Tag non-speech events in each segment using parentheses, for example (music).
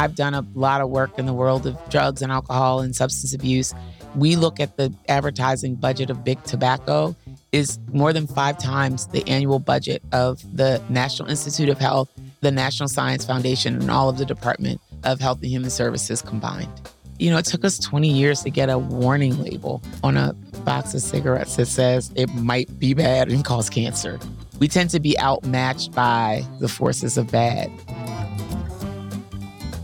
I've done a lot of work in the world of drugs and alcohol and substance abuse. We look at the advertising budget of big tobacco is more than five times the annual budget of the National Institute of Health, the National Science Foundation, and all of the Department of Health and Human Services combined. You know, it took us 20 years to get a warning label on a box of cigarettes that says it might be bad and cause cancer. We tend to be outmatched by the forces of bad.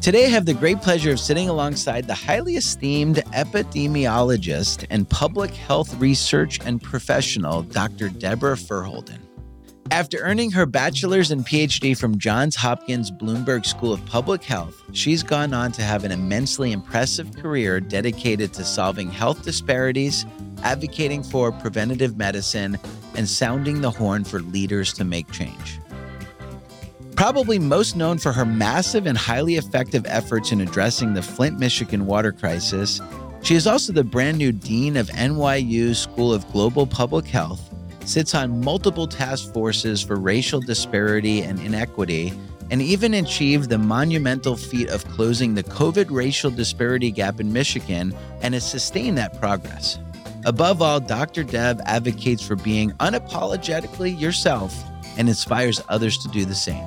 Today, I have the great pleasure of sitting alongside the highly esteemed epidemiologist and public health research and professional, Dr. Deborah Furr-Holden. After earning her bachelor's and PhD from Johns Hopkins Bloomberg School of Public Health, she's gone on to have an immensely impressive career dedicated to solving health disparities, advocating for preventative medicine, and sounding the horn for leaders to make change. Probably most known for her massive and highly effective efforts in addressing the Flint, Michigan water crisis, she is also the brand new Dean of NYU School of Global Public Health, sits on multiple task forces for racial disparity and inequity, and even achieved the monumental feat of closing the COVID racial disparity gap in Michigan and has sustained that progress. Above all, Dr. Deb advocates for being unapologetically yourself and inspires others to do the same.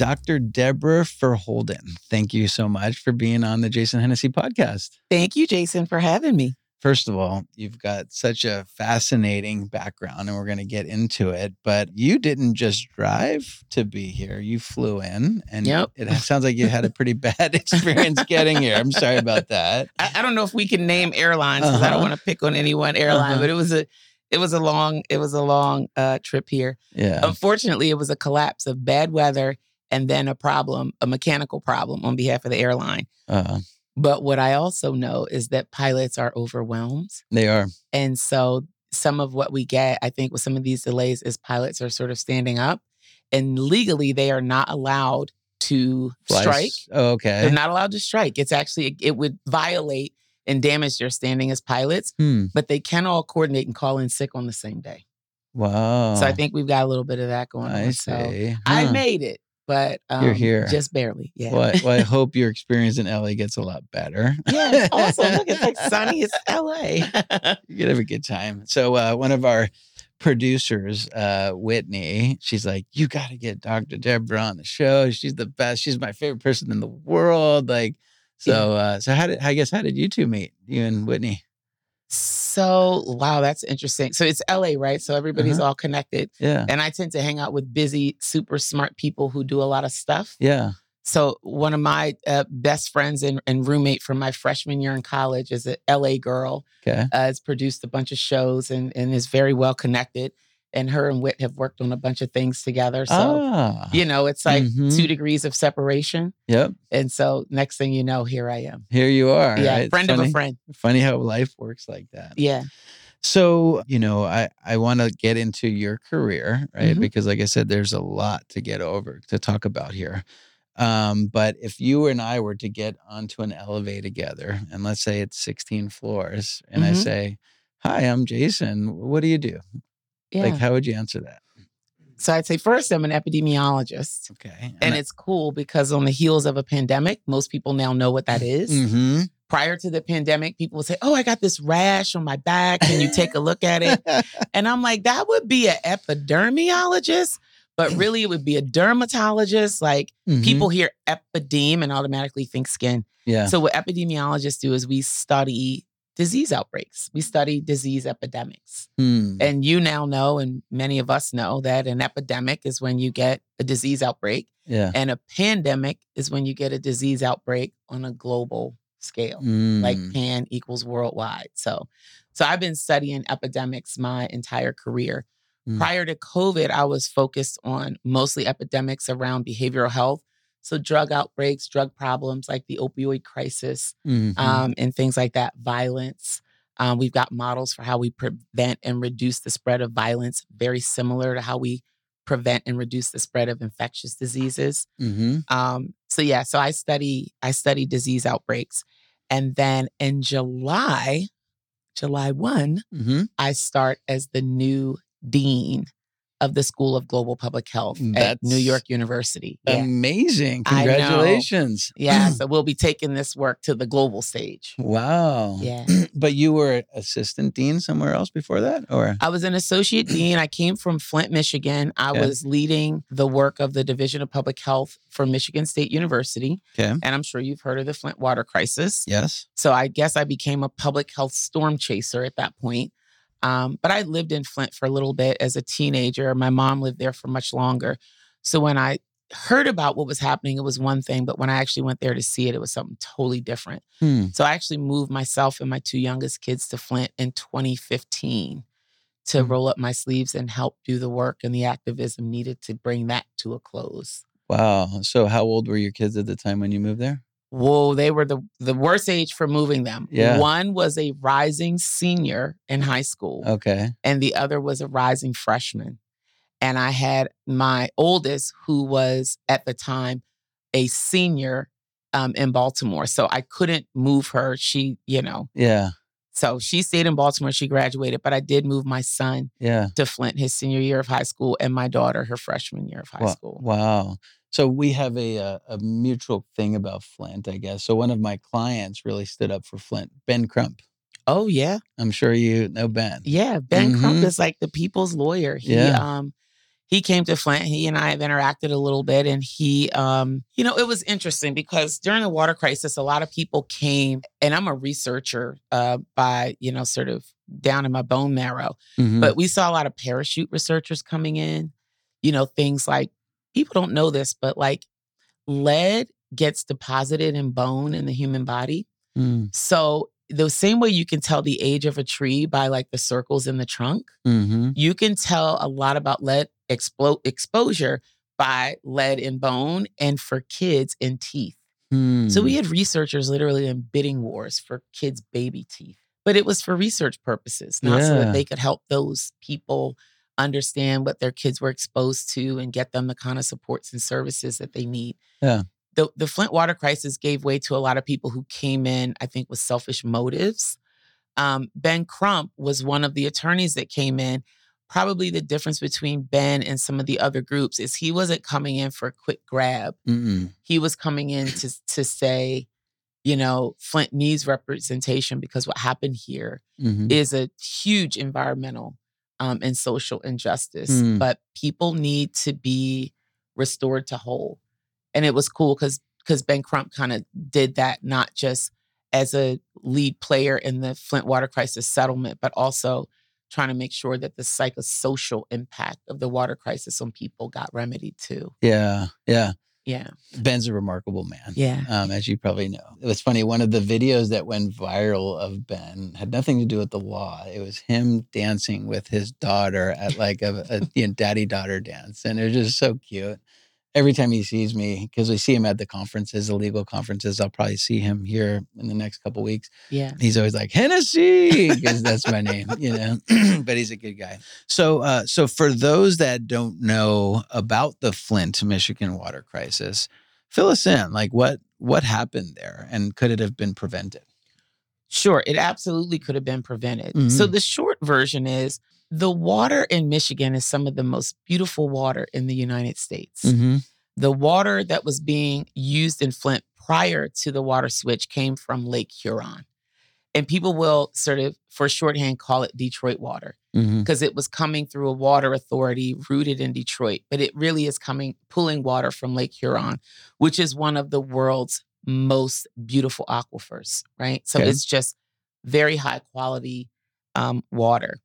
Dr. Deborah Furr-Holden, thank you so much for being on the Jason Hennessy podcast. Thank you, Jason, for having me. First of all, you've got such a fascinating background, and we're going to get into it. But you didn't just drive to be here; you flew in, and yep. it sounds like you had a pretty bad (laughs) experience getting here. I'm sorry about that. I, I don't know if we can name airlines because uh-huh. I don't want to pick on any one airline, uh-huh. but it was a it was a long it was a long uh, trip here. Yeah. Unfortunately, it was a collapse of bad weather and then a problem, a mechanical problem on behalf of the airline. Uh-huh. But what I also know is that pilots are overwhelmed. They are. And so some of what we get, I think, with some of these delays is pilots are sort of standing up and legally they are not allowed to Flies. strike. Oh, okay. They're not allowed to strike. It's actually, it would violate and damage their standing as pilots, hmm. but they can all coordinate and call in sick on the same day. Wow. So I think we've got a little bit of that going I on. See. So huh. I made it but um, you're here just barely. Yeah. Well, I, well, I hope your (laughs) experience in LA gets a lot better. yeah, it's awesome. Look, it's like (laughs) sunny as LA. (laughs) you could have a good time. So uh, one of our producers, uh, Whitney, she's like, "You got to get Dr. Deborah on the show. She's the best. She's my favorite person in the world." Like, so, uh, so how did I guess how did you two meet? You and Whitney? So, wow, that's interesting. So it's LA, right? So everybody's uh-huh. all connected. Yeah. And I tend to hang out with busy, super smart people who do a lot of stuff. Yeah. So one of my uh, best friends and, and, roommate from my freshman year in college is an LA girl. Okay. Uh, has produced a bunch of shows and, and is very well connected and her and Whit have worked on a bunch of things together. So, ah. you know, it's like Mhm. two degrees of separation. Yep. And so next thing you know, here I am. Here you are. yeah. right? Friend of a friend. Funny how life works like that. Yeah. So, you know, I, I want to get into your career, right? Mhm. Because, like I said, there's a lot to get over to talk about here. Um, but if you and I were to get onto an elevator together, and let's say it's 16 floors, and I Mhm. say, Hi, I'm Jason. What do you do? Yeah. Like, how would you answer that? so I'd say first, I'm an epidemiologist. Okay. And it's cool because on the heels of a pandemic, most people now know what that is. mm-hmm. Prior to the pandemic, people would say, Oh, I got this rash on my back. Can you take a look at it? (laughs) And I'm like, that would be an epidemiologist, but (laughs) really it would be a dermatologist. Like Mhm. people hear epideme and automatically think skin. yeah. So what epidemiologists do is we study disease outbreaks. We study disease epidemics. Hmm. And you now know, and many of us know, that an epidemic is when you get a disease outbreak, yeah. and a pandemic is when you get a disease outbreak on a global scale like Mm. pan equals worldwide. So, so I've been studying epidemics my entire career. Mm. Prior to COVID, I was focused on mostly epidemics around behavioral health. So drug outbreaks, drug problems like the opioid crisis, Mhm. um, and things like that, violence. Um, we've got models for how we prevent and reduce the spread of violence, very similar to how we prevent and reduce the spread of infectious diseases. Mhm. Um, so yeah, so I study I study disease outbreaks, and then in July, July one, Mhm. I start as the new dean of the School of Global Public Health at New York University. Amazing. Know. Congratulations. yeah. So (clears throat) we'll be taking this work to the global stage. Wow. Yeah. (clears throat) But you were assistant dean somewhere else before that? Or I was an associate dean. I came from Flint, Michigan. I Okay. was leading the work of the Division of Public Health for Michigan State University. Okay. And I'm sure you've heard of the Flint water crisis. Yes. So I guess I became a public health storm chaser at that point. Um, but I lived in Flint for a little bit as a teenager. My mom lived there for much longer. So when I heard about what was happening, it was one thing. But when I actually went there to see it, it was something totally different. Hmm. So I actually moved myself and my two youngest kids to Flint in 2015 to Hmm. roll up my sleeves and help do the work and the activism needed to bring that to a close. Wow. So how old were your kids at the time when you moved there? Whoa, they were the the worst age for moving them. Yeah. One was a rising senior in high school, Okay. and the other was a rising freshman. And I had my oldest, who was at the time a senior um, in Baltimore. So I couldn't move her. She, you know, Yeah. so she stayed in Baltimore. She graduated, but I did move my son Yeah. to Flint his senior year of high school, and my daughter her freshman year of high school. Wow. So we have a, uh a mutual thing about Flint, I guess. So one of my clients really stood up for Flint, Ben Crump. Oh yeah, I'm sure you know Ben. yeah. Ben Crump Mhm. is like the people's lawyer. He Yeah. um he came to Flint. He and I have interacted a little bit, and he um you know it was interesting because during the water crisis, a lot of people came, and I'm a researcher uh by you know sort of down in my bone marrow. Mhm. But we saw a lot of parachute researchers coming in, you know, things like people don't know this, but like lead gets deposited in bone in the human body. Mm. So the same way you can tell the age of a tree by like the circles in the trunk, Mhm. you can tell a lot about lead explo- exposure by lead in bone and for kids in teeth. So we Mm. had researchers literally in bidding wars for kids' baby teeth. But it was for research purposes, not so that they could help those people understand what their kids were exposed to and get them the kind of supports and services that they need. Yeah. The the Flint water crisis gave way to a lot of people who came in, I think, with selfish motives. Um, ben Crump was one of the attorneys that came in. Probably the difference between Ben and some of the other groups is he wasn't coming in for a quick grab Mm-mm. he was coming in to to say, you know, Flint needs representation because what happened here Mhm. is a huge environmental um, and social injustice. Mm. But people need to be restored to whole, and it was cool because because Ben Crump kind of did that not just as a lead player in the Flint water crisis settlement, but also trying to make sure that the psychosocial impact of the water crisis on people got remedied too. Yeah. Yeah. Yeah. Ben's a remarkable man. Yeah. Um, as you probably know. It was funny. One of the videos that went viral of Ben had nothing to do with the law. It was him dancing with his daughter at like a, a you know, daddy daughter dance. And it was just so cute. Every time he sees me, because we see him at the conferences, the legal conferences, I'll probably see him here in the next couple weeks. Yeah. He's always like Hennessy because that's my name, you know. (clears throat) but he's a good guy. So, uh, so for those that don't know about the Flint, Michigan water crisis, fill us in. Like, what what happened there, and could it have been prevented? Sure, it absolutely could have been prevented. So Mhm. the short version is the water in Michigan is some of the most beautiful water in the United States. Mm-hmm. The water that was being used in Flint prior to the water switch came from Lake Huron. And people will sort of, for shorthand, call it Detroit water Mm-hmm. because it was coming through a water authority rooted in Detroit, but it really is coming, pulling water from Lake Huron, which is one of the world's most beautiful aquifers, right? So Okay. it's just very high quality um, water.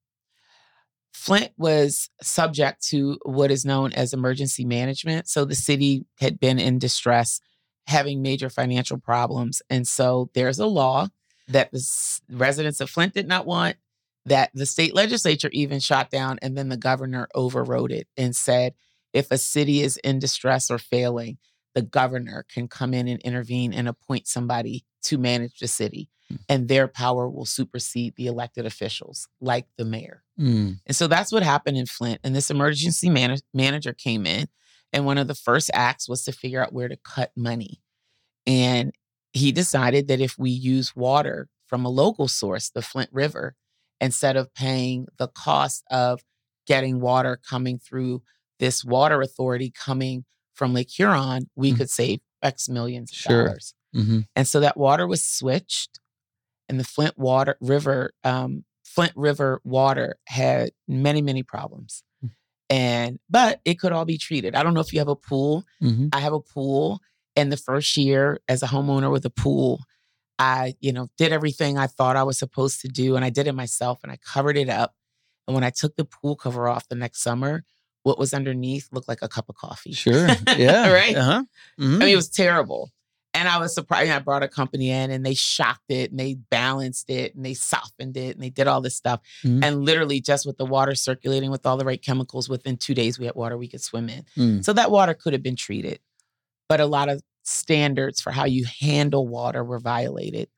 Flint was subject to what is known as emergency management. So the city had been in distress, having major financial problems. And so there's a law that the residents of Flint did not want, that the state legislature even shot down, and then the governor overrode it and said if a city is in distress or failing, the governor can come in and intervene and appoint somebody to manage the city, Hmm. and their power will supersede the elected officials, like the mayor. Mm. And so that's what happened in Flint. And this emergency man- manager came in, and one of the first acts was to figure out where to cut money. And he decided that if we use water from a local source, the Flint River, instead of paying the cost of getting water coming through this water authority coming from Lake Huron, we Mm. could save X millions of Sure. dollars. Mm-hmm. And so that water was switched, and the Flint water river, um, Flint River water had many, many problems. Mm. And but it could all be treated. I don't know if you have a pool. Mm-hmm. I have a pool, and the first year as a homeowner with a pool, I, you know, did everything I thought I was supposed to do, and I did it myself, and I covered it up. And when I took the pool cover off the next summer, what was underneath looked like a cup of coffee. Sure. (laughs) Yeah. Right? Uh-huh. Mhm. I mean, it was terrible. And I was surprised. I brought a company in and they shocked it and they balanced it and they softened it and they did all this stuff. Mhm. And literally, just with the water circulating with all the right chemicals, within two days, we had water we could swim in. Mm. So that water could have been treated. But a lot of standards for how you handle water were violated.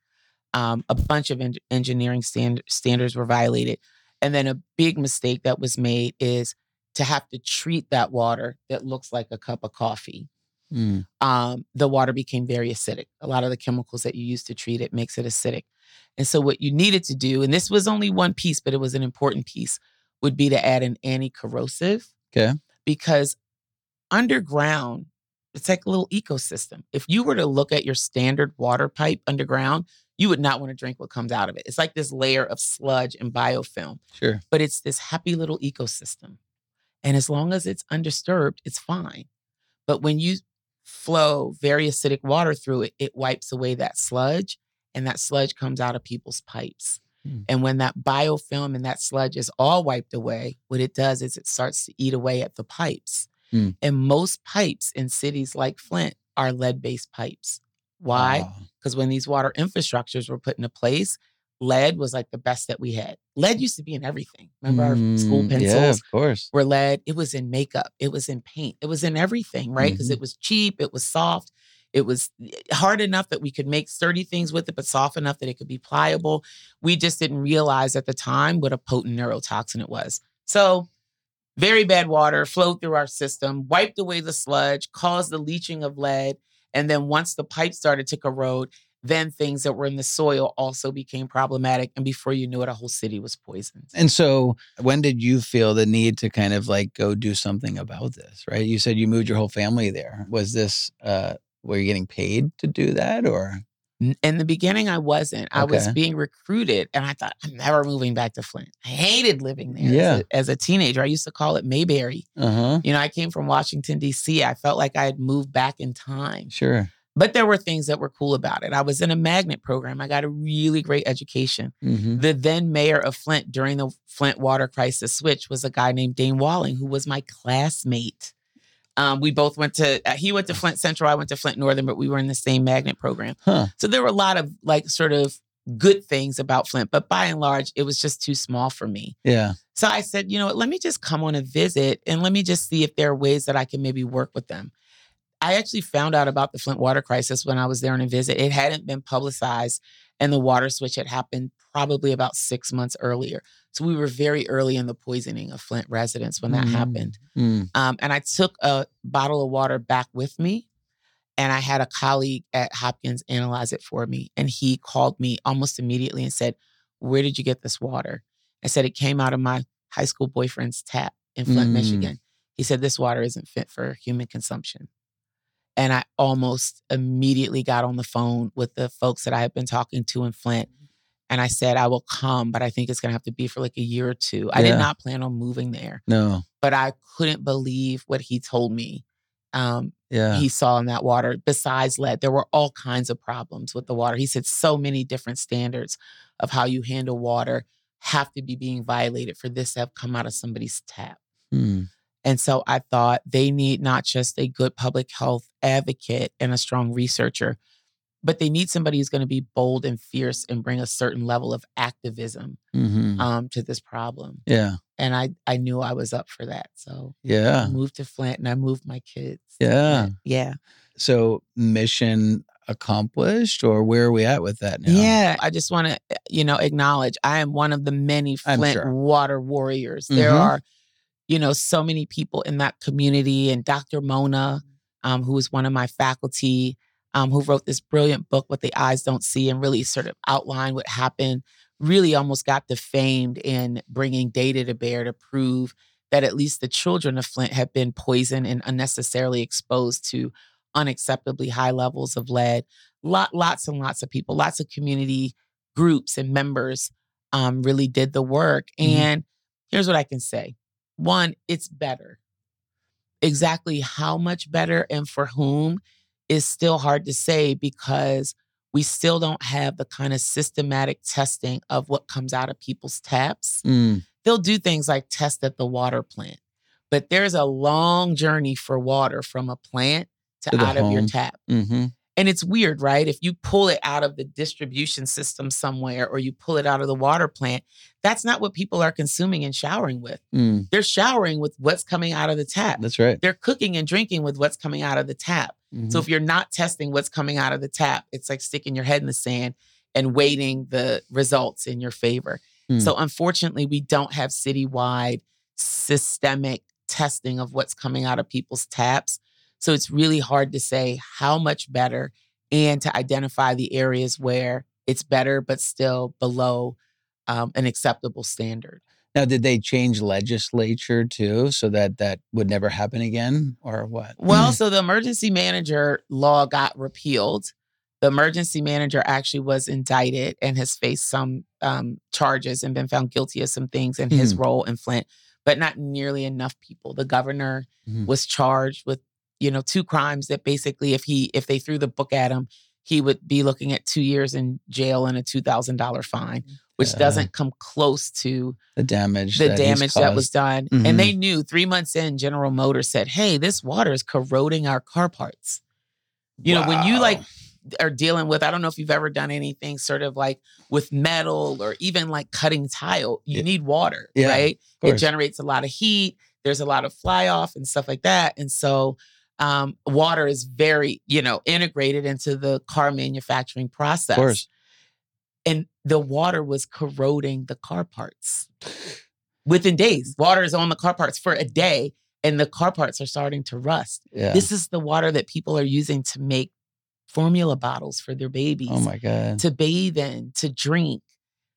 Um, a bunch of en- engineering stand- standards were violated. And then a big mistake that was made is to have to treat that water that looks like a cup of coffee Mm. um, the water became very acidic. A lot of the chemicals that you use to treat it makes it acidic. And so, what you needed to do, and this was only one piece, but it was an important piece, would be to add an anti corrosive. Okay. Because underground, it's like a little ecosystem. If you were to look at your standard water pipe underground, you would not want to drink what comes out of it. It's like this layer of sludge and biofilm, Sure. but it's this happy little ecosystem. And as long as it's undisturbed, it's fine. But when you flow very acidic water through it, it wipes away that sludge, and that sludge comes out of people's pipes. Hmm. And when that biofilm and that sludge is all wiped away, what it does is it starts to eat away at the pipes. Hmm. And most pipes in cities like Flint are lead based pipes. Why? Wow. Because when these water infrastructures were put into place, lead was like the best that we had. Lead used to be in everything. Remember our school Mm, pencils? Yeah, of course. were lead. It was in makeup. It was in paint. It was in everything, right? Because Mhm. it was cheap. It was soft. It was eh, hard enough that we could make sturdy things with it, but soft enough that it could be pliable. We just didn't realize at the time what a potent neurotoxin it was. So, very bad water flowed through our system, wiped away the sludge, caused the leaching of lead. And then once the pipe started to corrode, then things that were in the soil also became problematic. And before you knew it, a whole city was poisoned. And so, when did you feel the need to kind of like go do something about this? Right? You said you moved your whole family there. Was this? uh Were you getting paid to do that, or? In the beginning, I wasn't. I was being recruited, and I thought I'm never moving back to Flint. I hated living there. as Yeah. a- As a, teenager, I used to call it Mayberry. Uh huh. You know, I came from Washington D.C. I felt like I had moved back in time. Sure. But there were things that were cool about it. I was in a magnet program. I got a really great education. Mm-hmm. The then mayor of Flint during the Flint water crisis switch was a guy named Dayne Walling, who was my classmate. Um, we both went to, uh, he went to Flint Central, I went to Flint Northern, but we were in the same magnet program. Huh. So there were a lot of like sort of good things about Flint, but by and large, it was just too small for me. Yeah. So I said, you know what, let me just come on a visit and let me just see if there are ways that I can maybe work with them. I actually found out about the Flint water crisis when I was there on a visit. It hadn't been publicized, and the water switch had happened probably about six months earlier. So we were very early in the poisoning of Flint residents when that Mm. happened. Mm. Um, and I took a bottle of water back with me. And I had a colleague at Hopkins analyze it for me. And he called me almost immediately and said, Where did you get this water? I said, It came out of my high school boyfriend's tap in Flint, Mm. Michigan. He said, This water isn't fit for human consumption. And I almost immediately got on the phone with the folks that I had been talking to in Flint. And I said, I will come, but I think it's going to have to be for like a year or two. I Yeah. did not plan on moving there No. but I couldn't believe what he told me. Um, Yeah. he saw in that water. Besides lead, there were all kinds of problems with the water. He said so many different standards of how you handle water have to be being violated for this to have come out of somebody's tap. Hmm. And so I thought they need not just a good public health advocate and a strong researcher, but they need somebody who's going to be bold and fierce and bring a certain level of activism Mhm. um, to this problem. Yeah. And I, I knew I was up for that. So yeah, I moved to Flint and I moved my kids. Yeah. Yeah. So mission accomplished, or where are we at with that now? Yeah. I just want to, you know, acknowledge I am one of the many Flint sure. water warriors. There Mhm. are, you know, so many people in that community and Dr. Mona, um, who is one of my faculty, um, who wrote this brilliant book, What the Eyes Don't See, and really sort of outlined what happened, really almost got defamed in bringing data to bear to prove that at least the children of Flint have been poisoned and unnecessarily exposed to unacceptably high levels of lead. Lot, lots and lots of people, lots of community groups and members um, really did the work. Mhm. And here's what I can say one, it's better. Exactly how much better and for whom is still hard to say because we still don't have the kind of systematic testing of what comes out of people's taps. Mm. They'll do things like test at the water plant, but there's a long journey for water from a plant to, To out of your home. tap. hmm And it's weird, right? If you pull it out of the distribution system somewhere or you pull it out of the water plant, that's not what people are consuming and showering with. Mm. They're showering with what's coming out of the tap. That's right. They're cooking and drinking with what's coming out of the tap. Mhm. So if you're not testing what's coming out of the tap, it's like sticking your head in the sand and waiting the results in your favor. Hmm. So unfortunately, we don't have citywide systemic testing of what's coming out of people's taps. So it's really hard to say how much better and to identify the areas where it's better but still below um, an acceptable standard. now, did they change legislature too, so that that would never happen again, or what? Well, so the emergency manager law got repealed. The emergency manager actually was indicted and has faced some um, charges and been found guilty of some things in his Hmm. role in Flint, but not nearly enough people. The governor Mhm. was charged with, you know, two crimes that basically, if he if they threw the book at him, he would be looking at two years in jail and a two thousand dollar fine, which Yeah. doesn't come close to the damage, the that damage that was caused. done. Mhm. And they knew three months in, General Motors said, Hey, this water is corroding our car parts. You know, when you like are dealing with, I don't know if you've ever done anything sort of like with metal or even like cutting tile, you Yeah. need water, Yeah, right? It generates a lot of heat. There's a lot of fly off and stuff like that. And so um, water is very, you know, integrated into the car manufacturing process. of course. And the water was corroding the car parts within days. Water is on the car parts for a day, and the car parts are starting to rust. Yeah. This is the water that people are using to make formula bottles for their babies, oh my god. to bathe in, to drink.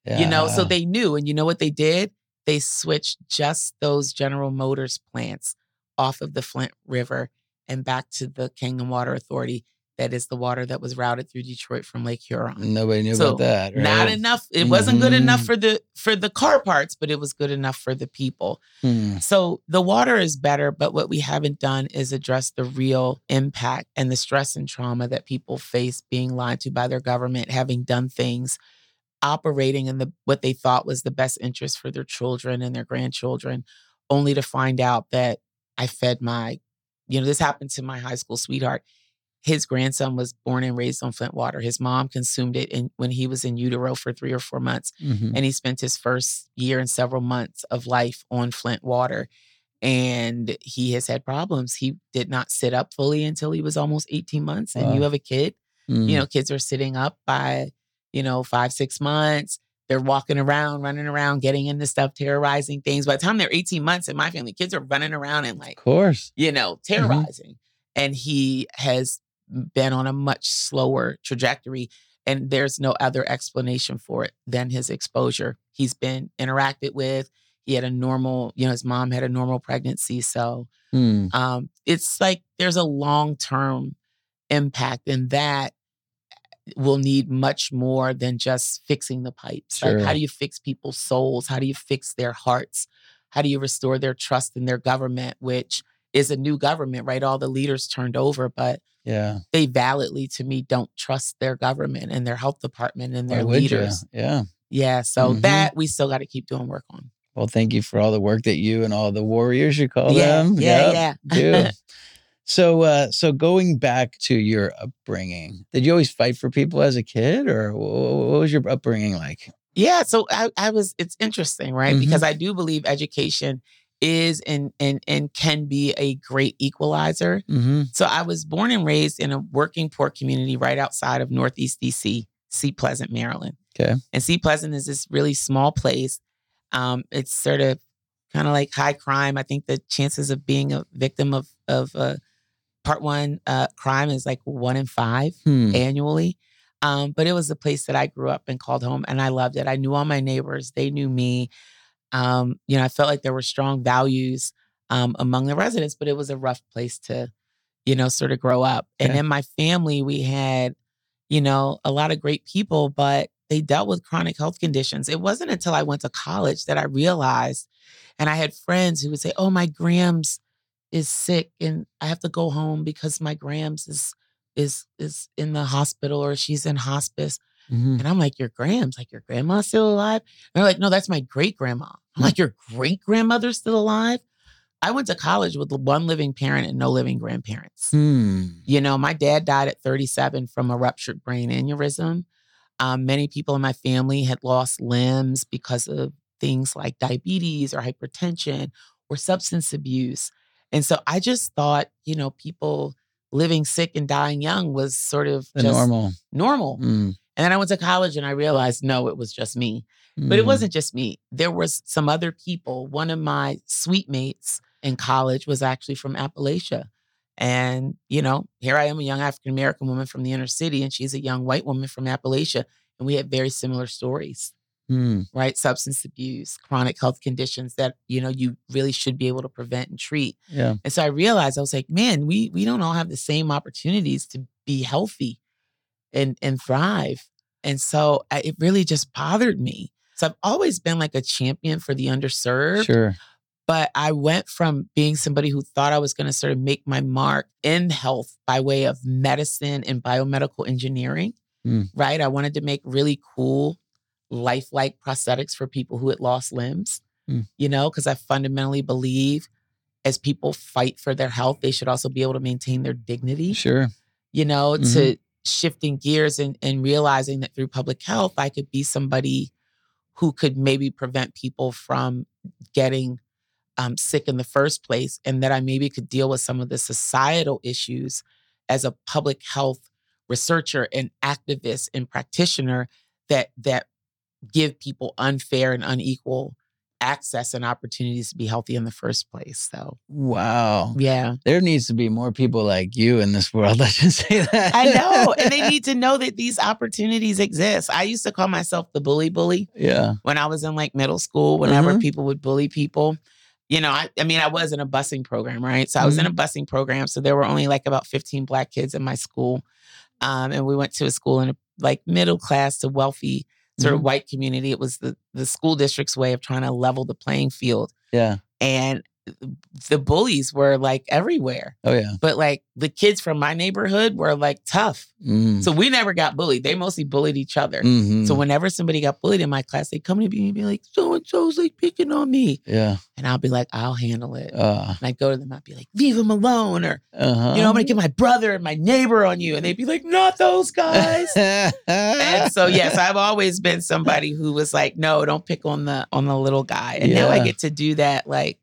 You know, so they knew. And you know what they did? They switched just those General Motors plants off of the Flint River and back to the Kingdom Water Authority. That is the water that was routed through Detroit from Lake Huron. Nobody knew So, about that. Right? Not enough. It wasn't good enough Mhm. for the for the car parts, but it was good enough for the people. Hmm. So the water is better, but what we haven't done is address the real impact and the stress and trauma that people face being lied to by their government, having done things, operating in the what they thought was the best interest for their children and their grandchildren, only to find out that I fed my, you know, this happened to my high school sweetheart. His grandson was born and raised on Flint water. His mom consumed it in, when he was in utero for three or four months Mhm. and he spent his first year and several months of life on Flint water. And he has had problems. He did not sit up fully until he was almost 18 months. And you have a kid, Mm. you know, kids are sitting up by, you know, five, six months. They're walking around, running around, getting into stuff, terrorizing things. By the time they're 18 months in my family, kids are running around and like, of course. you know, terrorizing. And he has been on a much slower trajectory. And there's no other explanation for it than his exposure. He's been interacted with. He had a normal, you know, his mom had a normal pregnancy. So Hmm. um, it's like there's a long term impact, and that will need much more than just fixing the pipes. Like, Sure. how do you fix people's souls? How do you fix their hearts? How do you restore their trust in their government, which is a new government, right? All the leaders turned over, but Yeah. they validly, to me, don't trust their government and their health department and their would you? leaders. Yeah. Yeah. So Mhm. that we still got to keep doing work on. Well, thank you for all the work that you and all the warriors you call yeah, them. yeah, Yep, yeah. do. (laughs) So, uh, so going back to your upbringing, did you always fight for people as a kid, or wh- wh- what was your upbringing like? Yeah, so I, I was it's interesting, right? Mhm. Because I do believe education is and and and can be a great equalizer. Mm-hmm. So I was born and raised in a working poor community right outside of Northeast DC, Seat Pleasant, Maryland. Okay. And Seat Pleasant is this really small place. Um, it's sort of kind of like high crime. I think the chances of being a victim of of uh, part one uh, crime is like one in five Hmm. annually. Um, but it was a place that I grew up and called home, and I loved it. I knew all my neighbors; they knew me. Um, you know, I felt like there were strong values um, among the residents, but it was a rough place to, you know, sort of grow up. And in my family, we had, you know, a lot of great people, but they dealt with chronic health conditions. It wasn't until I went to college that I realized, and I had friends who would say, "Oh, my Grams is sick, and I have to go home because my Grams is is is in the hospital or she's in hospice." Mhm. And I'm like, "Your Grams? Like your grandma's still alive?" And they're like, "No, that's my great grandma." I'm like, "Your great grandmother's still alive?" I went to college with one living parent and no living grandparents. Hmm. You know, my dad died at 37 from a ruptured brain aneurysm. Um, many people in my family had lost limbs because of things like diabetes or hypertension or substance abuse. And so I just thought, you know, people living sick and dying young was sort of just normal. normal. Mm. And then I went to college and I realized, no, it was just me. But it Mm. wasn't just me. There was some other people. One of my suite mates in college was actually from Appalachia. And, you know, here I am, a young African American woman from the inner city, and she's a young white woman from Appalachia. And we had very similar stories, Mm. right? Substance abuse, chronic health conditions that, you know, you really should be able to prevent and treat. Yeah. And so I realized I was like, man, we we don't all have the same opportunities to be healthy and and thrive. And so I, it really just bothered me. So I've always been like a champion for the underserved, Sure. but I went from being somebody who thought I was going to sort of make my mark in health by way of medicine and biomedical engineering, Mm. right? I wanted to make really cool lifelike prosthetics for people who had lost limbs, Mm. you know, because I fundamentally believe as people fight for their health, they should also be able to maintain their dignity Sure. you know, Mhm. to shifting gears and, and realizing that through public health, I could be somebody who could maybe prevent people from getting um, sick in the first place, and that I maybe could deal with some of the societal issues as a public health researcher and activist and practitioner that that give people unfair and unequal access and opportunities to be healthy in the first place. So Wow. yeah. There needs to be more people like you in this world. (laughs) Let's just say that. I know. And they need (laughs) to know that these opportunities exist. I used to call myself the bully bully yeah. when I was in like middle school, whenever Mhm. people would bully people. You know, I, I mean, I was in a busing program, right? So I was in a busing program. So there were only like about 15 black kids in my school. Um, and we went to a school in a like middle class to wealthy sort of Mhm. white community. It was the the school district's way of trying to level the playing field. Yeah. And the bullies were like everywhere. Oh yeah. But like the kids from my neighborhood were like tough. Mm. So we never got bullied. They mostly bullied each other. Mhm. So whenever somebody got bullied in my class, they'd come to me and be like, so and so's like picking on me. yeah. And I'll be like, I'll handle it. Uh, and I'd go to them, I'd be like, leave them alone. Or, uh-huh. you know, I'm gonna get my brother and my neighbor on you. And they'd be like, not those guys. and so (laughs) yes, I've always been somebody who was like, no, don't pick on the on the little guy. And now I get to do that like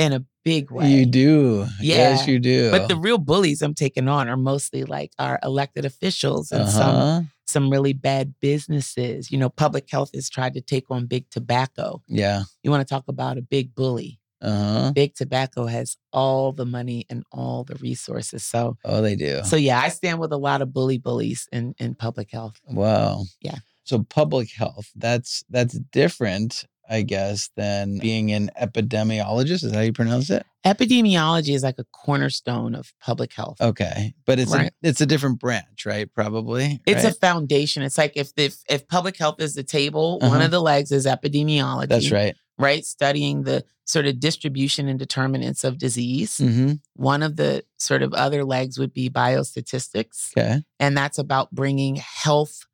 in a big way. You do. Yes, you do. But the real bullies I'm taking on are mostly like our elected officials and some uh-huh. some really bad businesses. You know, public health has tried to take on big tobacco. Yeah. You want to talk about a big bully. Uh-huh. Big tobacco has all the money and all the resources. So Oh, they do. so yeah, I stand with a lot of bully bullies in, in public health. Wow. Yeah. So public health, that's that's different, I guess, than being an epidemiologist. Is that how you pronounce it? Epidemiology is like a cornerstone of public health. Okay. But it's Right. a it's a different branch, right? Probably. It's right? a foundation. It's like if if, if public health is the table, one Uh-huh. of the legs is epidemiology. That's right. Right? Studying the sort of distribution and determinants of disease. Mm-hmm. One of the sort of other legs would be biostatistics. Okay. And that's about bringing health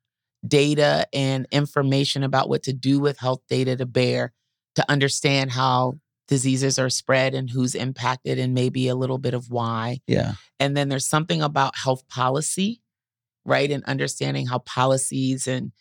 data and information about what to do with health data to bear to understand how diseases are spread and who's impacted and maybe a little bit of why. Yeah. And then there's something about health policy, right? And understanding how policies and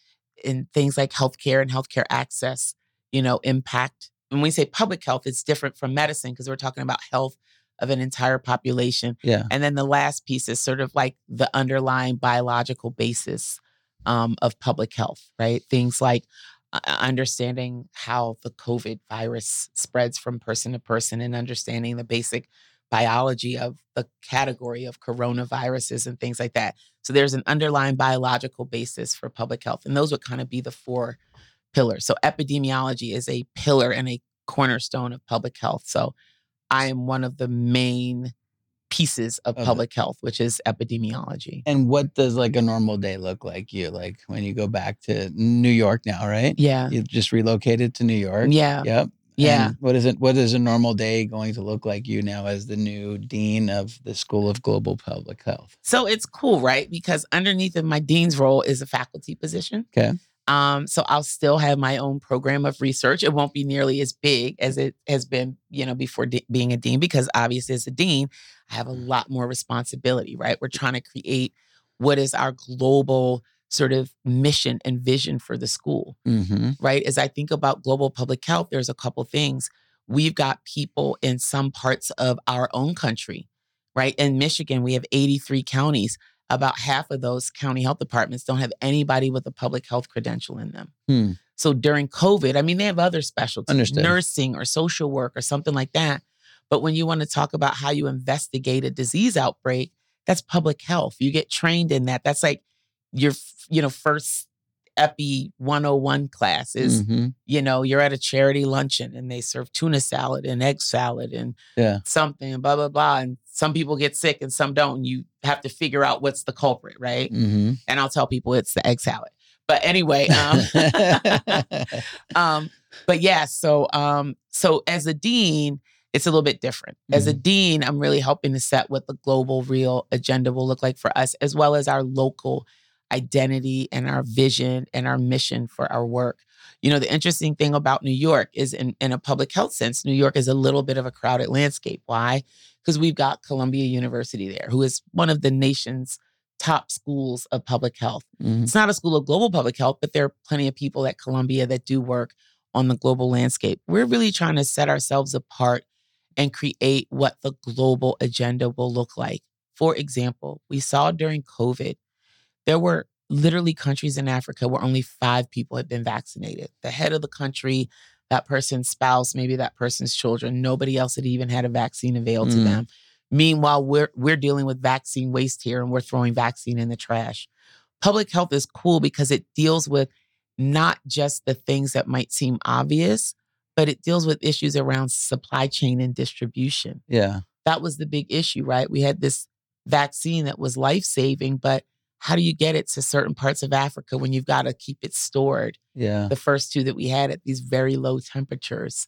and things like healthcare and healthcare access, you know, impact. When we say public health, it's different from medicine because we're talking about health of an entire population. Yeah. And then the last piece is sort of like the underlying biological basis um, of public health, right? Things like uh, understanding how the COVID virus spreads from person to person and understanding the basic biology of the category of coronaviruses and things like that. So there's an underlying biological basis for public health. And those would kind of be the four pillars. So epidemiology is a pillar and a cornerstone of public health. So I am one of the main pieces of public health, which is epidemiology. And what does like a normal day look like you like when you go back to New York now, right? Yeah. You just relocated to New York. Yeah. Yep. Yeah. And what is it? What is a normal day going to look like you now as the new dean of the School of Global Public Health? So it's cool, right? Because underneath of my dean's role is a faculty position. Okay. Um, so I'll still have my own program of research. It won't be nearly as big as it has been, you know, before de- being a dean, because obviously as a dean, I have a lot more responsibility, right? We're trying to create what is our global sort of mission and vision for the school Mm-hmm. right? As I think about global public health, there's a couple things. We've got people in some parts of our own country, right? In Michigan, we have 83 counties. About half of those county health departments don't have anybody with a public health credential in them. Hmm. So during COVID, I mean, they have other specialties, Understood. nursing or social work or something like that. But when you want to talk about how you investigate a disease outbreak, that's public health. You get trained in that. That's like your, you know, first epi 101 class is Mhm. you know, you're at a charity luncheon and they serve tuna salad and egg salad and Yeah. something and blah blah blah. And some people get sick and some don't. And you have to figure out what's the culprit, right? Mm-hmm. And I'll tell people it's the egg salad. But anyway, (laughs) um, (laughs) um, but yeah, so um, so as a dean, it's a little bit different. As a dean, I'm really helping to set what the global real agenda will look like for us, as well as our local identity and our vision and our mission for our work. You know, the interesting thing about New York is in, in a public health sense, New York is a little bit of a crowded landscape. Why? Because we've got Columbia University there, who is one of the nation's top schools of public health. Mhm. It's not a school of global public health, but there are plenty of people at Columbia that do work on the global landscape. We're really trying to set ourselves apart and create what the global agenda will look like. For example, we saw during COVID, there were literally countries in Africa where only five people had been vaccinated. The head of the country, that person's spouse, maybe that person's children, nobody else had even had a vaccine available to Mm. them. Meanwhile, we're we're dealing with vaccine waste here and we're throwing vaccine in the trash. Public health is cool because it deals with not just the things that might seem obvious, but it deals with issues around supply chain and distribution Yeah. that was the big issue, right? We had this vaccine that was life saving, but how do you get it to certain parts of Africa when you've got to keep it stored? Yeah. The first two that we had at these very low temperatures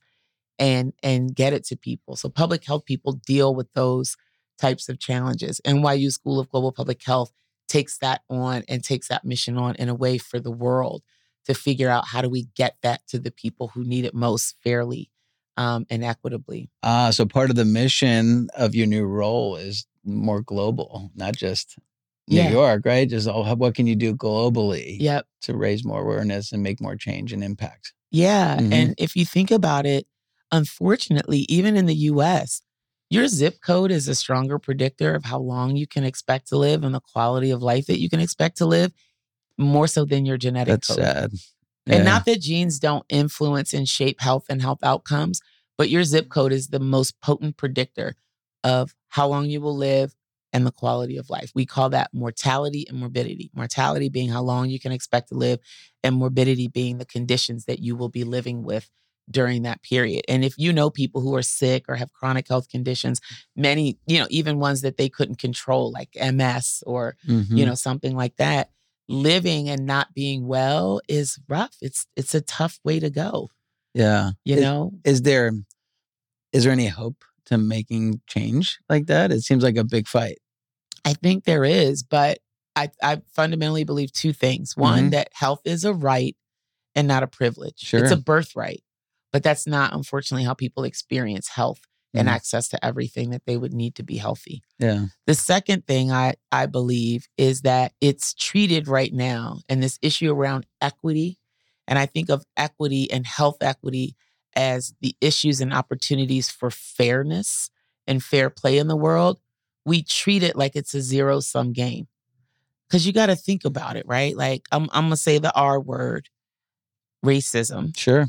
and and get it to people. So public health people deal with those types of challenges. NYU School of Global Public Health takes that on and takes that mission on in a way for the world to figure out how do we get that to the people who need it most fairly um, and equitably. Ah, so part of the mission of your new role is more global, not just New Yeah. York, right? Just all, what can you do globally Yep. to raise more awareness and make more change and impact? Yeah. Mhm. And if you think about it, unfortunately, even in the US, your zip code is a stronger predictor of how long you can expect to live and the quality of life that you can expect to live, more so than your genetic That's code. sad. And not that genes don't influence and shape health and health outcomes, but your zip code is the most potent predictor of how long you will live and the quality of life. We call that mortality and morbidity. Mortality being how long you can expect to live, and morbidity being the conditions that you will be living with during that period. And if you know people who are sick or have chronic health conditions, many, you know, even ones that they couldn't control, like MS or Mhm. you know something like that living and not being well is rough it's it's a tough way to go yeah. you Is- know Is there is there any hope to making change like that? It seems like a big fight. i think there is but i i fundamentally believe two things one Mhm. that health is a right and not a privilege it's a birthright but that's not unfortunately how people experience health and Mhm. access to everything that they would need to be healthy Yeah. The second thing I, I believe is that it's treated right now, and this issue around equity, and I think of equity and health equity as the issues and opportunities for fairness and fair play in the world. We treat it like it's a zero sum game. Because you got to think about it, right? Like, I'm, I'm going to say the R word racism. Sure.